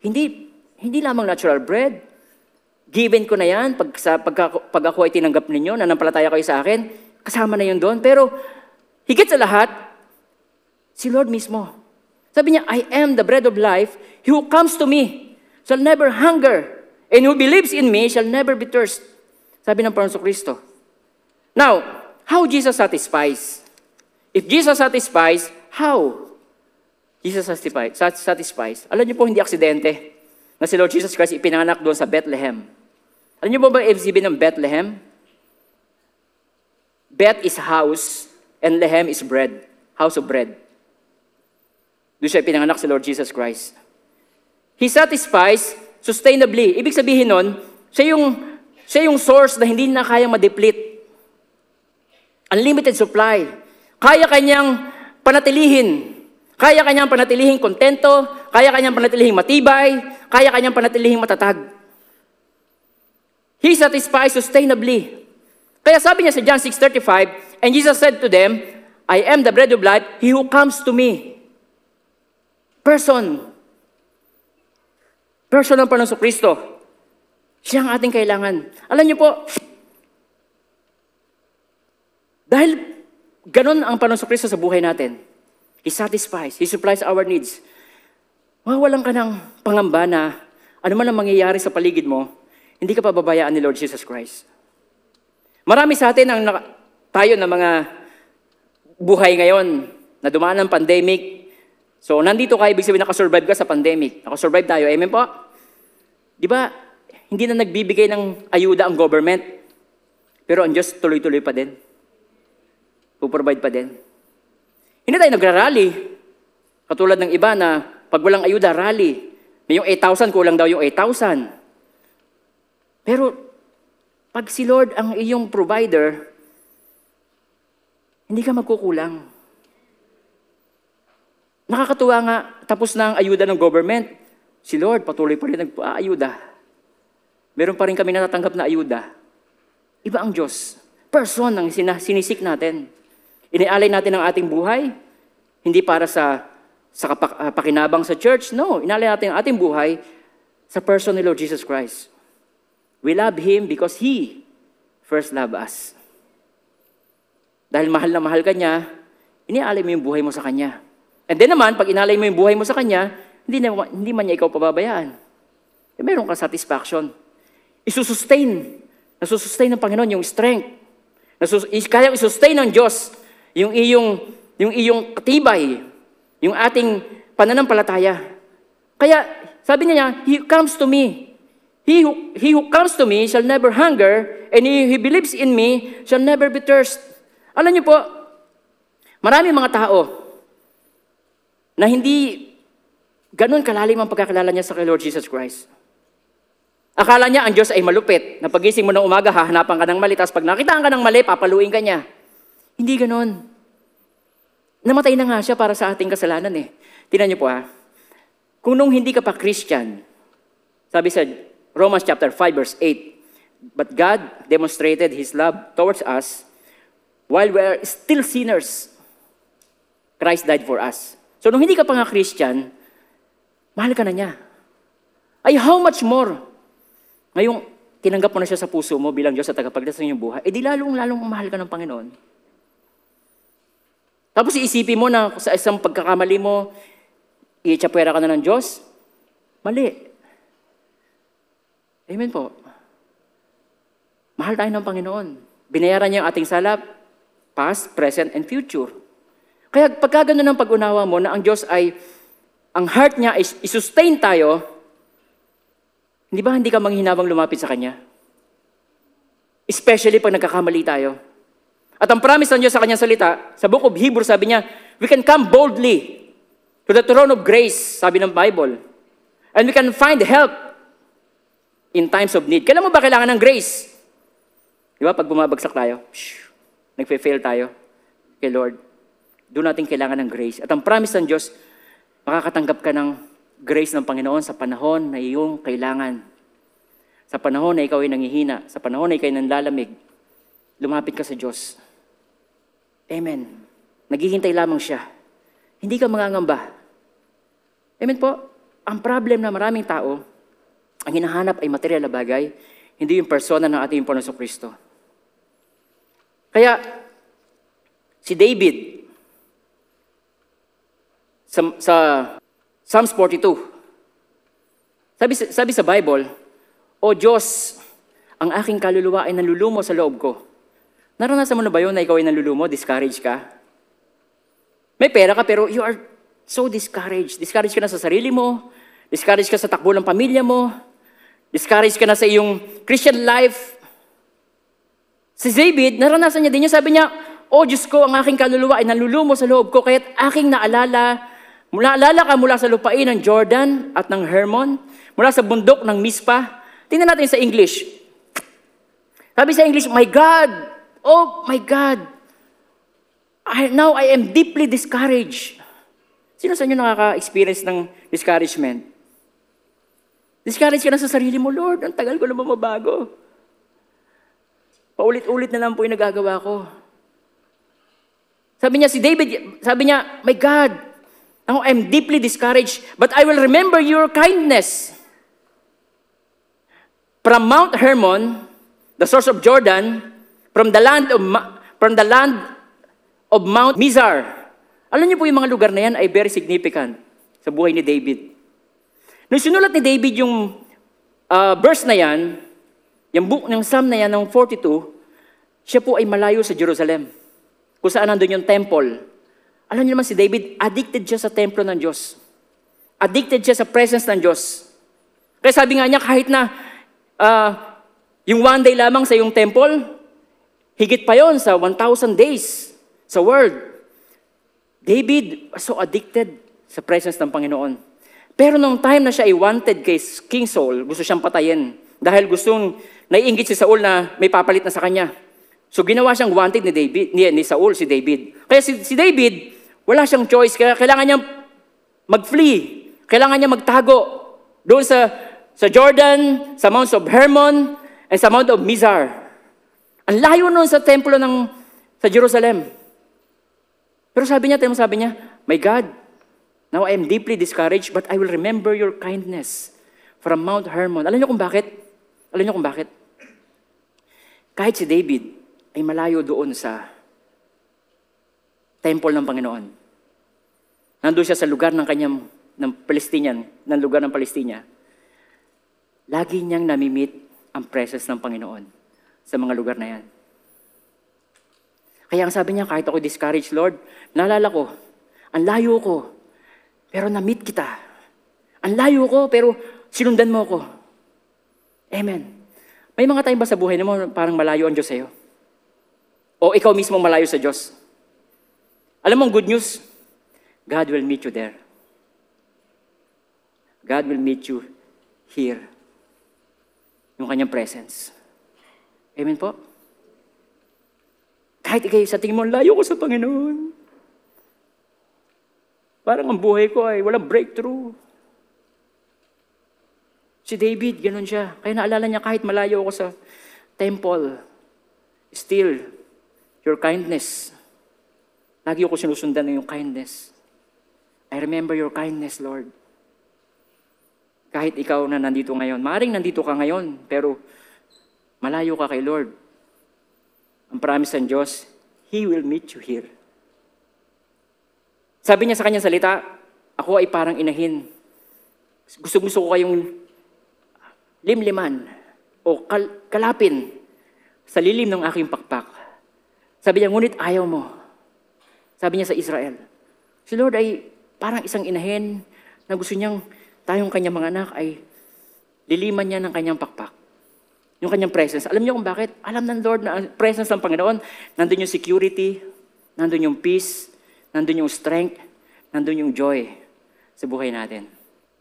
Hindi, hindi lamang natural bread. Given ko na yan, pag, sa, pag, pag ako ay tinanggap ninyo, nanampalataya kayo sa akin, kasama na yun doon. Pero higit sa lahat, si Lord mismo. Sabi niya, I am the bread of life. He who comes to me shall never hunger. And who believes in me shall never be thirst. Sabi ng Panginoon Kristo. Now, how Jesus satisfies? If Jesus satisfies, how? Jesus satisfies. satisfies. Alam niyo po, hindi aksidente na si Lord Jesus Christ ipinanganak doon sa Bethlehem. Alam niyo po ba ibig sabihin ng Bethlehem? Beth is house and Lehem is bread. House of bread. Doon siya pinanganak si Lord Jesus Christ. He satisfies sustainably. Ibig sabihin nun, siya yung, siya yung source na hindi na kayang ma-deplete. Unlimited supply. Kaya kanyang panatilihin. Kaya kanyang panatilihin kontento. Kaya kanyang panatilihin matibay. Kaya kanyang panatilihin matatag. He satisfies sustainably. Kaya sabi niya sa John 6.35, And Jesus said to them, I am the bread of life. He who comes to me. Person. Person ng Panginoon Kristo. Siya ang ating kailangan. Alam niyo po, dahil ganun ang Panginoon Kristo sa buhay natin, He satisfies, He supplies our needs. Mawawalan ka ng pangamba na ano man ang mangyayari sa paligid mo, hindi ka pababayaan ni Lord Jesus Christ. Marami sa atin ang tayo na mga buhay ngayon na dumaan ng pandemic. So, nandito ka, ibig sabihin nakasurvive ka sa pandemic. Nakasurvive tayo. Amen po? Di ba, hindi na nagbibigay ng ayuda ang government. Pero ang Diyos tuloy-tuloy pa din. Puprovide pa din. Hindi tayo nagra-rally. Katulad ng iba na pag walang ayuda, rally. May yung 8,000, kulang daw yung 8,000. Pero pag si Lord ang iyong provider, hindi ka magkukulang. Nakakatuwa nga, tapos na ang ayuda ng government. Si Lord patuloy pa rin nagpa-ayuda. Meron pa rin kami natatanggap na ayuda. Iba ang Diyos. Person ang sinisik natin. Inialay natin ang ating buhay, hindi para sa, sa kapak, uh, pakinabang sa church. No, inalay natin ang ating buhay sa person ni Lord Jesus Christ. We love Him because He first loved us. Dahil mahal na mahal ka niya, inialay mo yung buhay mo sa Kanya. And then naman, pag inalay mo yung buhay mo sa Kanya, hindi, na, hindi man niya ikaw pababayaan. E meron kang satisfaction. Isusustain. Nasusustain ng Panginoon yung strength. Nasus, kaya isustain ng Diyos yung iyong, yung iyong katibay, yung ating pananampalataya. Kaya, sabi niya, He comes to me. He who, he who comes to me shall never hunger, and he who believes in me shall never be thirst. Alam niyo po, marami mga tao na hindi ganun kalalim ang pagkakilala niya sa kay Lord Jesus Christ. Akala niya ang Diyos ay malupit, na pagising mo ng umaga, hahanapan ka ng mali, tapos pag nakitaan ka ng mali, papaluin ka niya. Hindi ganon. Namatay na nga siya para sa ating kasalanan eh. Tingnan niyo po ha. Kung nung hindi ka pa Christian, sabi sa Romans chapter 5 verse 8, But God demonstrated His love towards us while we are still sinners. Christ died for us. So nung hindi ka pa nga Christian, mahal ka na niya. Ay how much more? Ngayong tinanggap mo na siya sa puso mo bilang Diyos at tagapagligtas ng iyong buhay, eh lalong-lalong mahal ka ng Panginoon. Tapos iisipin mo na sa isang pagkakamali mo, iitsapwera ka na ng Diyos, mali. Amen po. Mahal tayo ng Panginoon. Binayaran niya ang ating salap, past, present, and future. Kaya pagka ganun ang pag-unawa mo na ang Diyos ay, ang heart niya is isustain tayo, Hindi ba hindi ka manghinabang lumapit sa Kanya? Especially pag nagkakamali tayo. At ang promise ng Diyos sa kanyang salita, sa book of Hebrews, sabi niya, we can come boldly to the throne of grace, sabi ng Bible. And we can find help in times of need. Kailan mo ba kailangan ng grace? Di ba, pag bumabagsak tayo, shh, nagpe-fail tayo kay Lord, doon natin kailangan ng grace. At ang promise ng Diyos, makakatanggap ka ng grace ng Panginoon sa panahon na iyong kailangan. Sa panahon na ikaw ay nangihina, sa panahon na ikaw ay nanlalamig, lumapit ka sa Diyos. Amen. Naghihintay lamang siya. Hindi ka mangangamba. Amen po. Ang problem na maraming tao, ang hinahanap ay material na bagay, hindi yung persona ng ating Panginoon Kristo. Kaya, si David, sa, sa Psalms 42, sabi, sabi sa Bible, O Diyos, ang aking kaluluwa ay nalulumo sa loob ko. Naranasan mo na ba yun na ikaw ay nalulumo, discouraged ka? May pera ka pero you are so discouraged. Discouraged ka na sa sarili mo, discouraged ka sa takbo ng pamilya mo, discouraged ka na sa iyong Christian life. Si David, naranasan niya din niya, sabi niya, O Diyos ko, ang aking kaluluwa ay nalulumo sa loob ko, kaya't aking naalala, mula alala ka mula sa lupain ng Jordan at ng Hermon, mula sa bundok ng Mispa. Tingnan natin sa English. Sabi sa English, My God, Oh my God, I, now I am deeply discouraged. Sino sa inyo nakaka-experience ng discouragement? Discouraged ka na sa sarili mo, Lord, ang tagal ko na mababago. Paulit-ulit na lang po yung nagagawa ko. Sabi niya, si David, sabi niya, My God, now I'm deeply discouraged, but I will remember your kindness. From Mount Hermon, the source of Jordan, from the land of, from the land of Mount Mizar. Alam niyo po yung mga lugar na yan ay very significant sa buhay ni David. Nung sinulat ni David yung uh, verse na yan, yung book ng Psalm na yan ng 42, siya po ay malayo sa Jerusalem, kung saan nandun yung temple. Alam niyo naman si David, addicted siya sa templo ng Diyos. Addicted siya sa presence ng Diyos. Kaya sabi nga niya, kahit na uh, yung one day lamang sa yung temple, Higit pa yon sa 1,000 days sa world. David was so addicted sa presence ng Panginoon. Pero nung time na siya ay wanted kay King Saul, gusto siyang patayin. Dahil gustong naiingit si Saul na may papalit na sa kanya. So ginawa siyang wanted ni David, ni, ni Saul, si David. Kaya si, si David, wala siyang choice. Kaya kailangan niya mag-flee. Kailangan niya magtago doon sa, sa Jordan, sa Mount of Hermon, and sa Mount of Mizar. Ang layo nun sa templo ng sa Jerusalem. Pero sabi niya, sabi niya, My God, now I am deeply discouraged, but I will remember your kindness from Mount Hermon. Alam niyo kung bakit? Alam niyo kung bakit? Kahit si David ay malayo doon sa temple ng Panginoon. Nandun siya sa lugar ng kanyang ng Palestinian, ng lugar ng Palestina. Lagi niyang namimit ang presence ng Panginoon sa mga lugar na yan. Kaya ang sabi niya, kahit ako discouraged, Lord, naalala ko, ang layo ko, pero na-meet kita. Ang layo ko, pero sinundan mo ko. Amen. May mga time ba sa buhay mo parang malayo ang Diyos sa'yo? O ikaw mismo malayo sa Diyos? Alam mo ang good news? God will meet you there. God will meet you here. Yung kanyang presence. Amen po? Kahit ikay sa tingin mo, layo ko sa Panginoon. Parang ang buhay ko ay walang breakthrough. Si David, ganun siya. Kaya naalala niya, kahit malayo ako sa temple, still, your kindness. Lagi ako sinusundan ng yung kindness. I remember your kindness, Lord. Kahit ikaw na nandito ngayon, maaaring nandito ka ngayon, pero Malayo ka kay Lord. Ang promise ng Diyos, He will meet you here. Sabi niya sa kanyang salita, ako ay parang inahin. Gusto-gusto ko kayong limliman o kal- kalapin sa lilim ng aking pakpak. Sabi niya, ngunit ayaw mo. Sabi niya sa Israel. Si Lord ay parang isang inahin na gusto niyang tayong kanyang mga anak ay liliman niya ng kanyang pakpak. Yung kanyang presence. Alam niyo kung bakit? Alam ng Lord na presence ng Panginoon, nandun yung security, nandun yung peace, nandun yung strength, nandun yung joy sa buhay natin.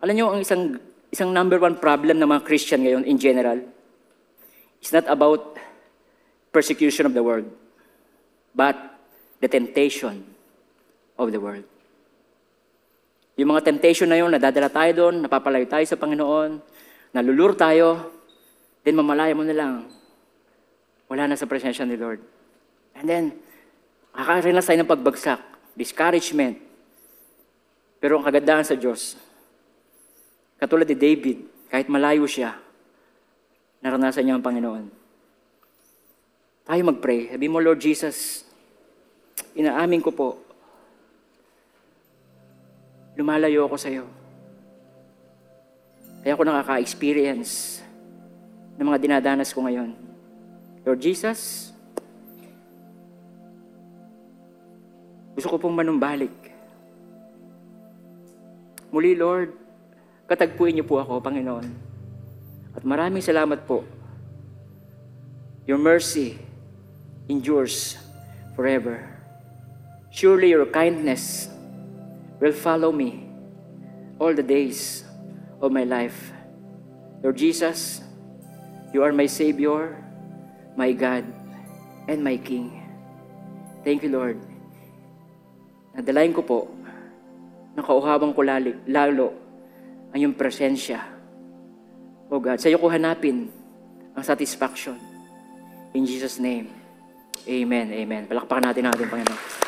Alam niyo, ang isang, isang number one problem ng mga Christian ngayon in general, is not about persecution of the world, but the temptation of the world. Yung mga temptation na yun, nadadala tayo doon, napapalayo tayo sa Panginoon, nalulur tayo, then mamalaya mo na lang. Wala na sa presensya ni Lord. And then, makakarinas tayo ng pagbagsak, discouragement. Pero ang kagandahan sa Diyos, katulad ni David, kahit malayo siya, naranasan niya ang Panginoon. Tayo mag-pray. Sabi mo, Lord Jesus, inaamin ko po, lumalayo ako sa iyo. Kaya ako nakaka-experience ng mga dinadanas ko ngayon. Lord Jesus, gusto ko pong manumbalik. Muli, Lord, katagpuin niyo po ako, Panginoon. At maraming salamat po. Your mercy endures forever. Surely your kindness will follow me all the days of my life. Lord Jesus, you are my Savior, my God, and my King. Thank you, Lord. Nadalain ko po, nakauhabang ko lali, lalo ang iyong presensya. O God, sa iyo ko hanapin ang satisfaction. In Jesus' name, Amen, Amen. Palakpakan natin ang ating Panginoon.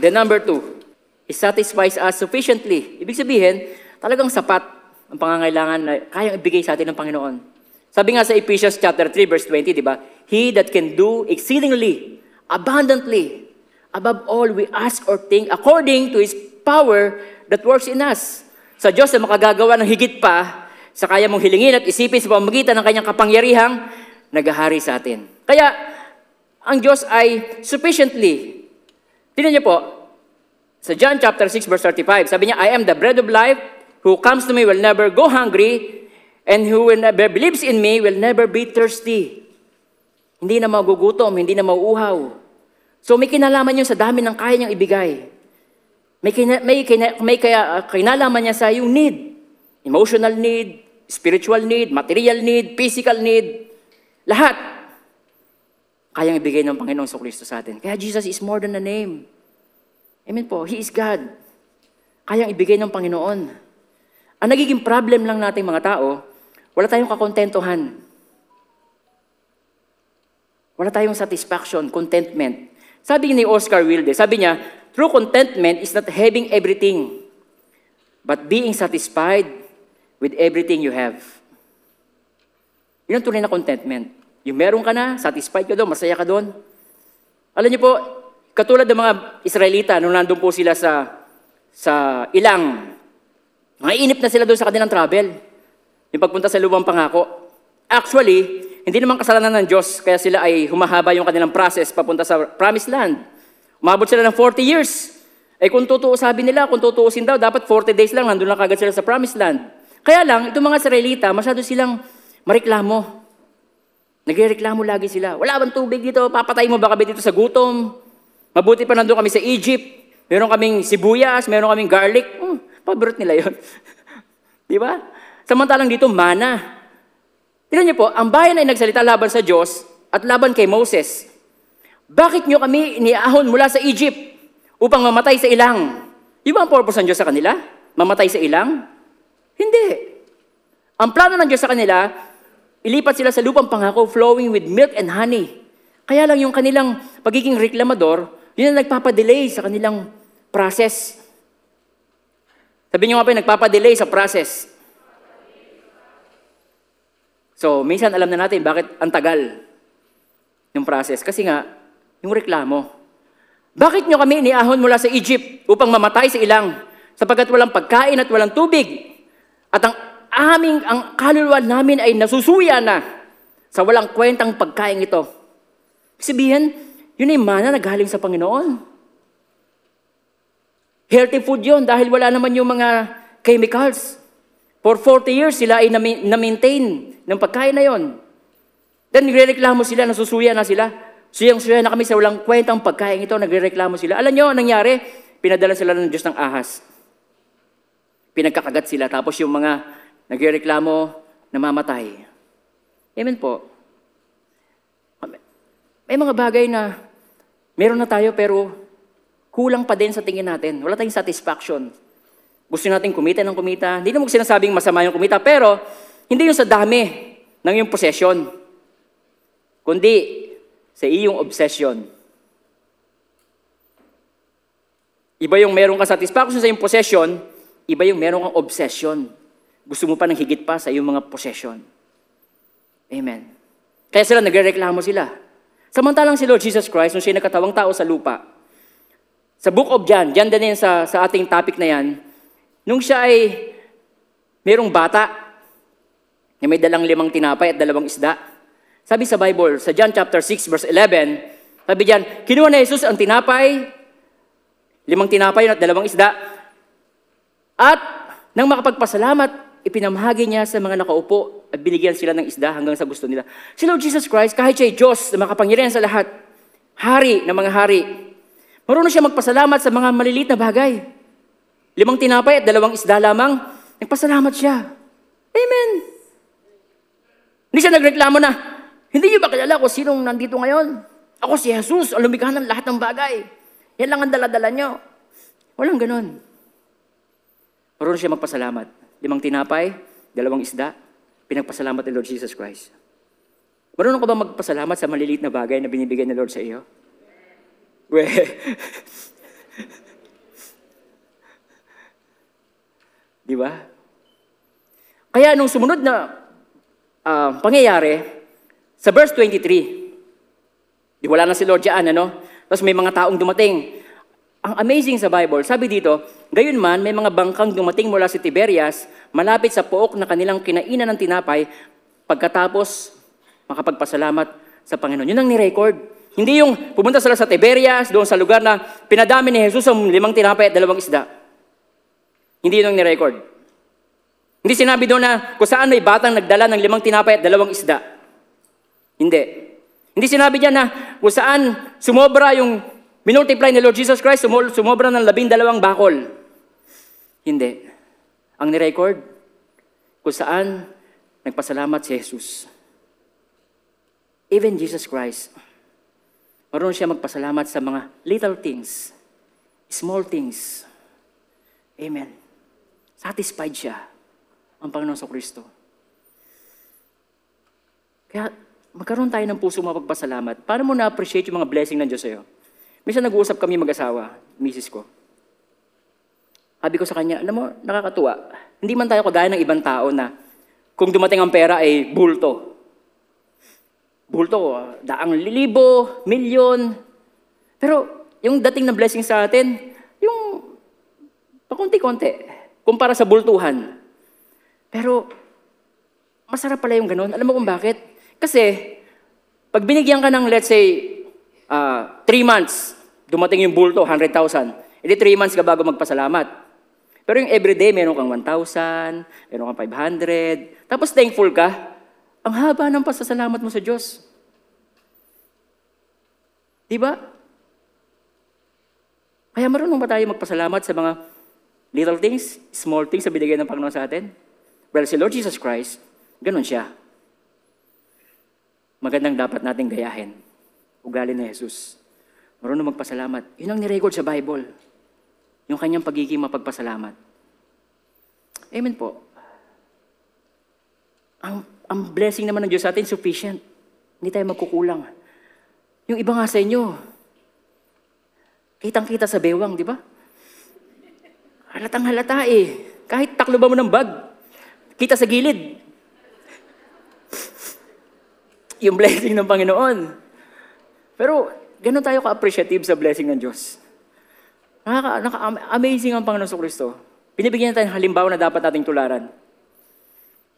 Then number two, it satisfies us sufficiently. Ibig sabihin, talagang sapat ang pangangailangan na kayang ibigay sa atin ng Panginoon. Sabi nga sa Ephesians chapter 3 verse 20, di ba? He that can do exceedingly, abundantly, above all we ask or think, according to His power that works in us. Sa Diyos na makagagawa ng higit pa sa kaya mong hilingin at isipin sa pamamagitan ng kanyang kapangyarihang nagahari sa atin. Kaya, ang Diyos ay sufficiently Tingnan niyo po, sa John chapter 6 verse 35, sabi niya, I am the bread of life, who comes to me will never go hungry, and who will never believes in me will never be thirsty. Hindi na magugutom, hindi na mauuhaw. So may kinalaman niyo sa dami ng kaya niyang ibigay. May, kina, may, kina, may kaya, uh, kinalaman niya sa yung need. Emotional need, spiritual need, material need, physical need. Lahat kayang ibigay ng Panginoong Kristo sa atin. Kaya Jesus is more than a name. Amen po. He is God. Kayang ibigay ng Panginoon. Ang nagiging problem lang nating mga tao, wala tayong kakontentuhan. Wala tayong satisfaction, contentment. Sabi ni Oscar Wilde, sabi niya, true contentment is not having everything, but being satisfied with everything you have. Yun ang tunay na contentment. Yung meron ka na, satisfied ka doon, masaya ka doon. Alam niyo po, katulad ng mga Israelita, nung nandun po sila sa, sa ilang, mainip na sila doon sa kanilang travel. Yung pagpunta sa lubang pangako. Actually, hindi naman kasalanan ng Diyos, kaya sila ay humahaba yung kanilang process papunta sa promised land. Umabot sila ng 40 years. Eh kung totoo, sabi nila, kung tutuusin daw, dapat 40 days lang, nandun lang kagad sila sa promised land. Kaya lang, itong mga Israelita, masyado silang mareklamo. Nagreklamo lagi sila. Wala bang tubig dito? Papatay mo ba kami dito sa gutom? Mabuti pa nandun kami sa Egypt. Meron kaming sibuyas, meron kaming garlic. Hmm, paborito nila yon. Di ba? Samantalang dito, mana. Tignan niyo po, ang bayan ay nagsalita laban sa Diyos at laban kay Moses. Bakit niyo kami iniahon mula sa Egypt upang mamatay sa ilang? Di ba ang purpose ng Diyos sa kanila? Mamatay sa ilang? Hindi. Ang plano ng Diyos sa kanila, ilipat sila sa lupang pangako flowing with milk and honey. Kaya lang yung kanilang pagiging reklamador, yun ang nagpapadelay sa kanilang process. Sabi niyo nga pa, nagpapadelay sa process. So, minsan alam na natin bakit ang tagal yung process. Kasi nga, yung reklamo. Bakit nyo kami iniahon mula sa Egypt upang mamatay sa ilang sapagkat walang pagkain at walang tubig? At ang aming, ang kaluluwa namin ay nasusuya na sa walang kwentang pagkain ito. Sabihin, yun ay mana na galing sa Panginoon. Healthy food yun dahil wala naman yung mga chemicals. For 40 years, sila ay na-maintain ng pagkain na yon. Then, nagre-reklamo sila, nasusuya na sila. Suyang-suya na kami sa walang kwentang pagkain ito, nagre-reklamo sila. Alam nyo, anong nangyari? Pinadala sila ng Diyos ng ahas. Pinagkakagat sila, tapos yung mga nagre-reklamo, namamatay. Amen po. May mga bagay na meron na tayo pero kulang pa din sa tingin natin. Wala tayong satisfaction. Gusto natin kumita ng kumita. Hindi naman sinasabing masama yung kumita, pero hindi yung sa dami ng yung possession. Kundi sa iyong obsession. Iba yung meron kang satisfaction sa iyong possession, iba yung meron kang obsession. Gusto mo pa ng higit pa sa iyong mga possession. Amen. Kaya sila nagrereklamo sila. Samantalang si Lord Jesus Christ, nung siya nakatawang tao sa lupa, sa book of John, John din sa, sa ating topic na yan, nung siya ay merong bata na may dalang limang tinapay at dalawang isda, sabi sa Bible, sa John chapter 6 verse 11, sabi diyan, kinuha na Jesus ang tinapay, limang tinapay at dalawang isda, at nang makapagpasalamat, ipinamahagi niya sa mga nakaupo at binigyan sila ng isda hanggang sa gusto nila. Si Lord Jesus Christ, kahit siya ay Diyos na makapangyarihan sa lahat, hari ng mga hari, marunong siya magpasalamat sa mga maliliit na bagay. Limang tinapay at dalawang isda lamang, nagpasalamat siya. Amen. Hindi siya nagreklamo na, hindi niyo ba kilala kung sinong nandito ngayon? Ako si Jesus, ang lumikha ng lahat ng bagay. Yan lang ang daladala niyo. Walang ganon. Marunong siya magpasalamat. Limang tinapay, dalawang isda, pinagpasalamat ni Lord Jesus Christ. Marunong ka ba magpasalamat sa maliliit na bagay na binibigay ni Lord sa iyo? We. Di ba? Kaya nung sumunod na ah, pangyayari, sa verse 23, di wala na si Lord diyan, ano? Tapos may mga taong dumating. Ang amazing sa Bible, sabi dito, gayon man, may mga bangkang dumating mula sa Tiberias, malapit sa pook na kanilang kinainan ng tinapay, pagkatapos makapagpasalamat sa Panginoon. Yun ang ni-record. Hindi yung pumunta sila sa Tiberias, doon sa lugar na pinadami ni Jesus ang limang tinapay at dalawang isda. Hindi yun ang ni-record. Hindi sinabi doon na kung saan may batang nagdala ng limang tinapay at dalawang isda. Hindi. Hindi sinabi diyan na kung saan sumobra yung minultiply ni Lord Jesus Christ, sumobra ng labing dalawang bakol. Hindi. Ang ni-record, kung saan nagpasalamat si Jesus. Even Jesus Christ, marunong siya magpasalamat sa mga little things, small things. Amen. Satisfied siya ang Panginoon sa Kristo. Kaya magkaroon tayo ng puso mapagpasalamat. Paano mo na-appreciate yung mga blessing ng Diyos sa'yo? Minsan nag-uusap kami mag-asawa, misis ko. Sabi ko sa kanya, alam mo, nakakatuwa. Hindi man tayo kagaya ng ibang tao na kung dumating ang pera ay bulto. Bulto, daang libo, milyon. Pero yung dating na blessing sa atin, yung pakunti-konti, kumpara sa bultuhan. Pero masarap pala yung ganun. Alam mo kung bakit? Kasi pag binigyan ka ng let's say uh, three months, dumating yung bulto, 100,000. Hindi three months ka bago magpasalamat. Pero yung everyday, meron kang 1,000, meron kang 500, tapos thankful ka, ang haba ng pasasalamat mo sa Diyos. Di ba? Kaya marunong ba tayo magpasalamat sa mga little things, small things na binigay ng Panginoon sa atin? Well, si Lord Jesus Christ, ganun siya. Magandang dapat nating gayahin. Ugali na Jesus. Marunong magpasalamat. Yun ang nirecord sa Bible. Yung kanyang pagiging mapagpasalamat. Amen po. Ang, ang blessing naman ng Diyos sa atin, sufficient. Hindi tayo magkukulang. Yung iba nga sa inyo, kitang-kita sa bewang, di ba? Halatang halata eh. Kahit taklo ba mo ng bag, kita sa gilid. yung blessing ng Panginoon. Pero ganun tayo ka-appreciative sa blessing ng Diyos. Nakaka, naka-amazing ang Panginoon sa Kristo. Binibigyan tayo ng halimbawa na dapat nating tularan.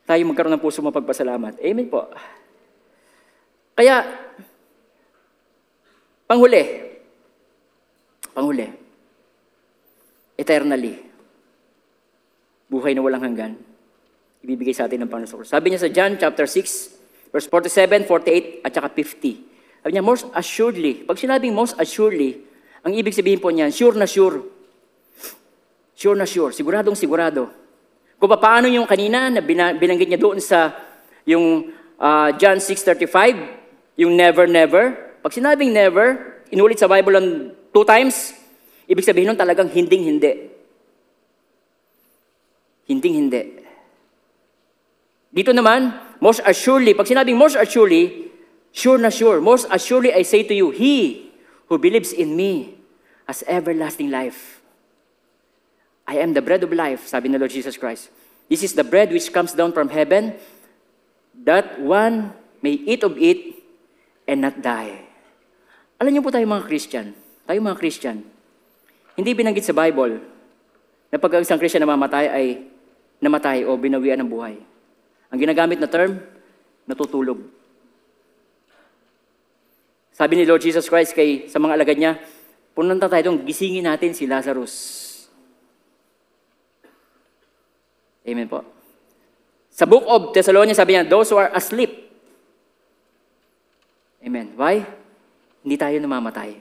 Tayo magkaroon ng puso mapagpasalamat. Amen po. Kaya, panghuli, panghuli, eternally, buhay na walang hanggan, ibibigay sa atin ng Panginoon. Sabi niya sa John chapter 6, verse 47, 48, at saka 50. Sabi niya, most assuredly. Pag sinabing most assuredly, ang ibig sabihin po niyan, sure na sure. Sure na sure. Siguradong sigurado. Kung paano yung kanina na bina- binanggit niya doon sa yung ah, John 6.35, yung never, never. Pag sinabing never, inulit sa Bible lang two times, ibig sabihin nun talagang hinding hindi. Hinding hindi. Dito naman, most assuredly, pag sinabing most assuredly, sure na sure, most assuredly I say to you, he who believes in me has everlasting life. I am the bread of life, sabi ng Lord Jesus Christ. This is the bread which comes down from heaven, that one may eat of it and not die. Alam niyo po tayo mga Christian, tayo mga Christian, hindi binanggit sa Bible na pag ang isang Christian namamatay ay namatay o binawian ng buhay. Ang ginagamit na term, natutulog. Sabi ni Lord Jesus Christ kay sa mga alagad niya, punanta tayo doon, gisingin natin si Lazarus. Amen po. Sa book of Thessalonians, sabi niya, those who are asleep. Amen. Why? Hindi tayo namamatay.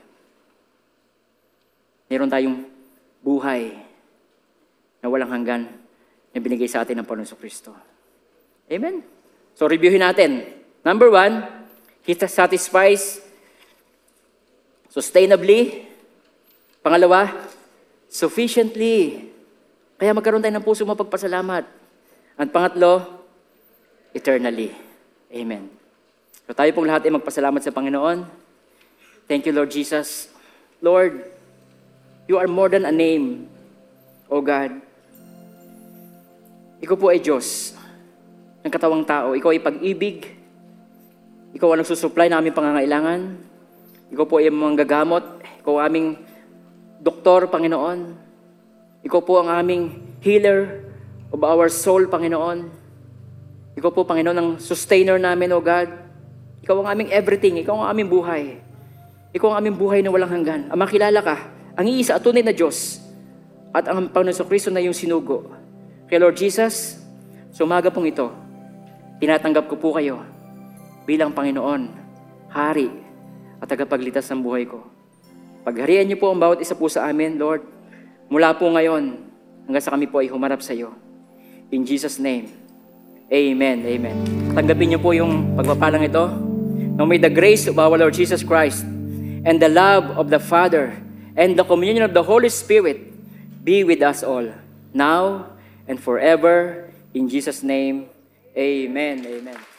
Meron tayong buhay na walang hanggan na binigay sa atin ng Panginoon Kristo. Amen. So, reviewin natin. Number one, He satisfies sustainably. Pangalawa, sufficiently. Kaya magkaroon tayo ng puso mapagpasalamat. At pangatlo, eternally. Amen. So tayo pong lahat ay magpasalamat sa Panginoon. Thank you, Lord Jesus. Lord, you are more than a name, O God. Ikaw po ay Diyos ng katawang tao. Ikaw ay pag-ibig. Ikaw ang nagsusupply na aming pangangailangan. Ikaw po ay mga gagamot. Ikaw ang aming doktor, Panginoon. Ikaw po ang aming healer of our soul, Panginoon. Ikaw po, Panginoon, ang sustainer namin, O God. Ikaw ang aming everything. Ikaw ang aming buhay. Ikaw ang aming buhay na walang hanggan. Ang makilala ka, ang iisa at tunay na Diyos, at ang Panginoon Kristo na yung sinugo. Kaya Lord Jesus, sa umaga pong ito, tinatanggap ko po kayo bilang Panginoon, Hari, at tagapagligtas ng buhay ko. Pagharian niyo po ang bawat isa po sa amin, Lord, mula po ngayon hanggang sa kami po ay humarap sa iyo. In Jesus' name, Amen, Amen. Tanggapin niyo po yung pagpapalang ito. Now may the grace of our Lord Jesus Christ and the love of the Father and the communion of the Holy Spirit be with us all, now and forever. In Jesus' name, Amen, Amen.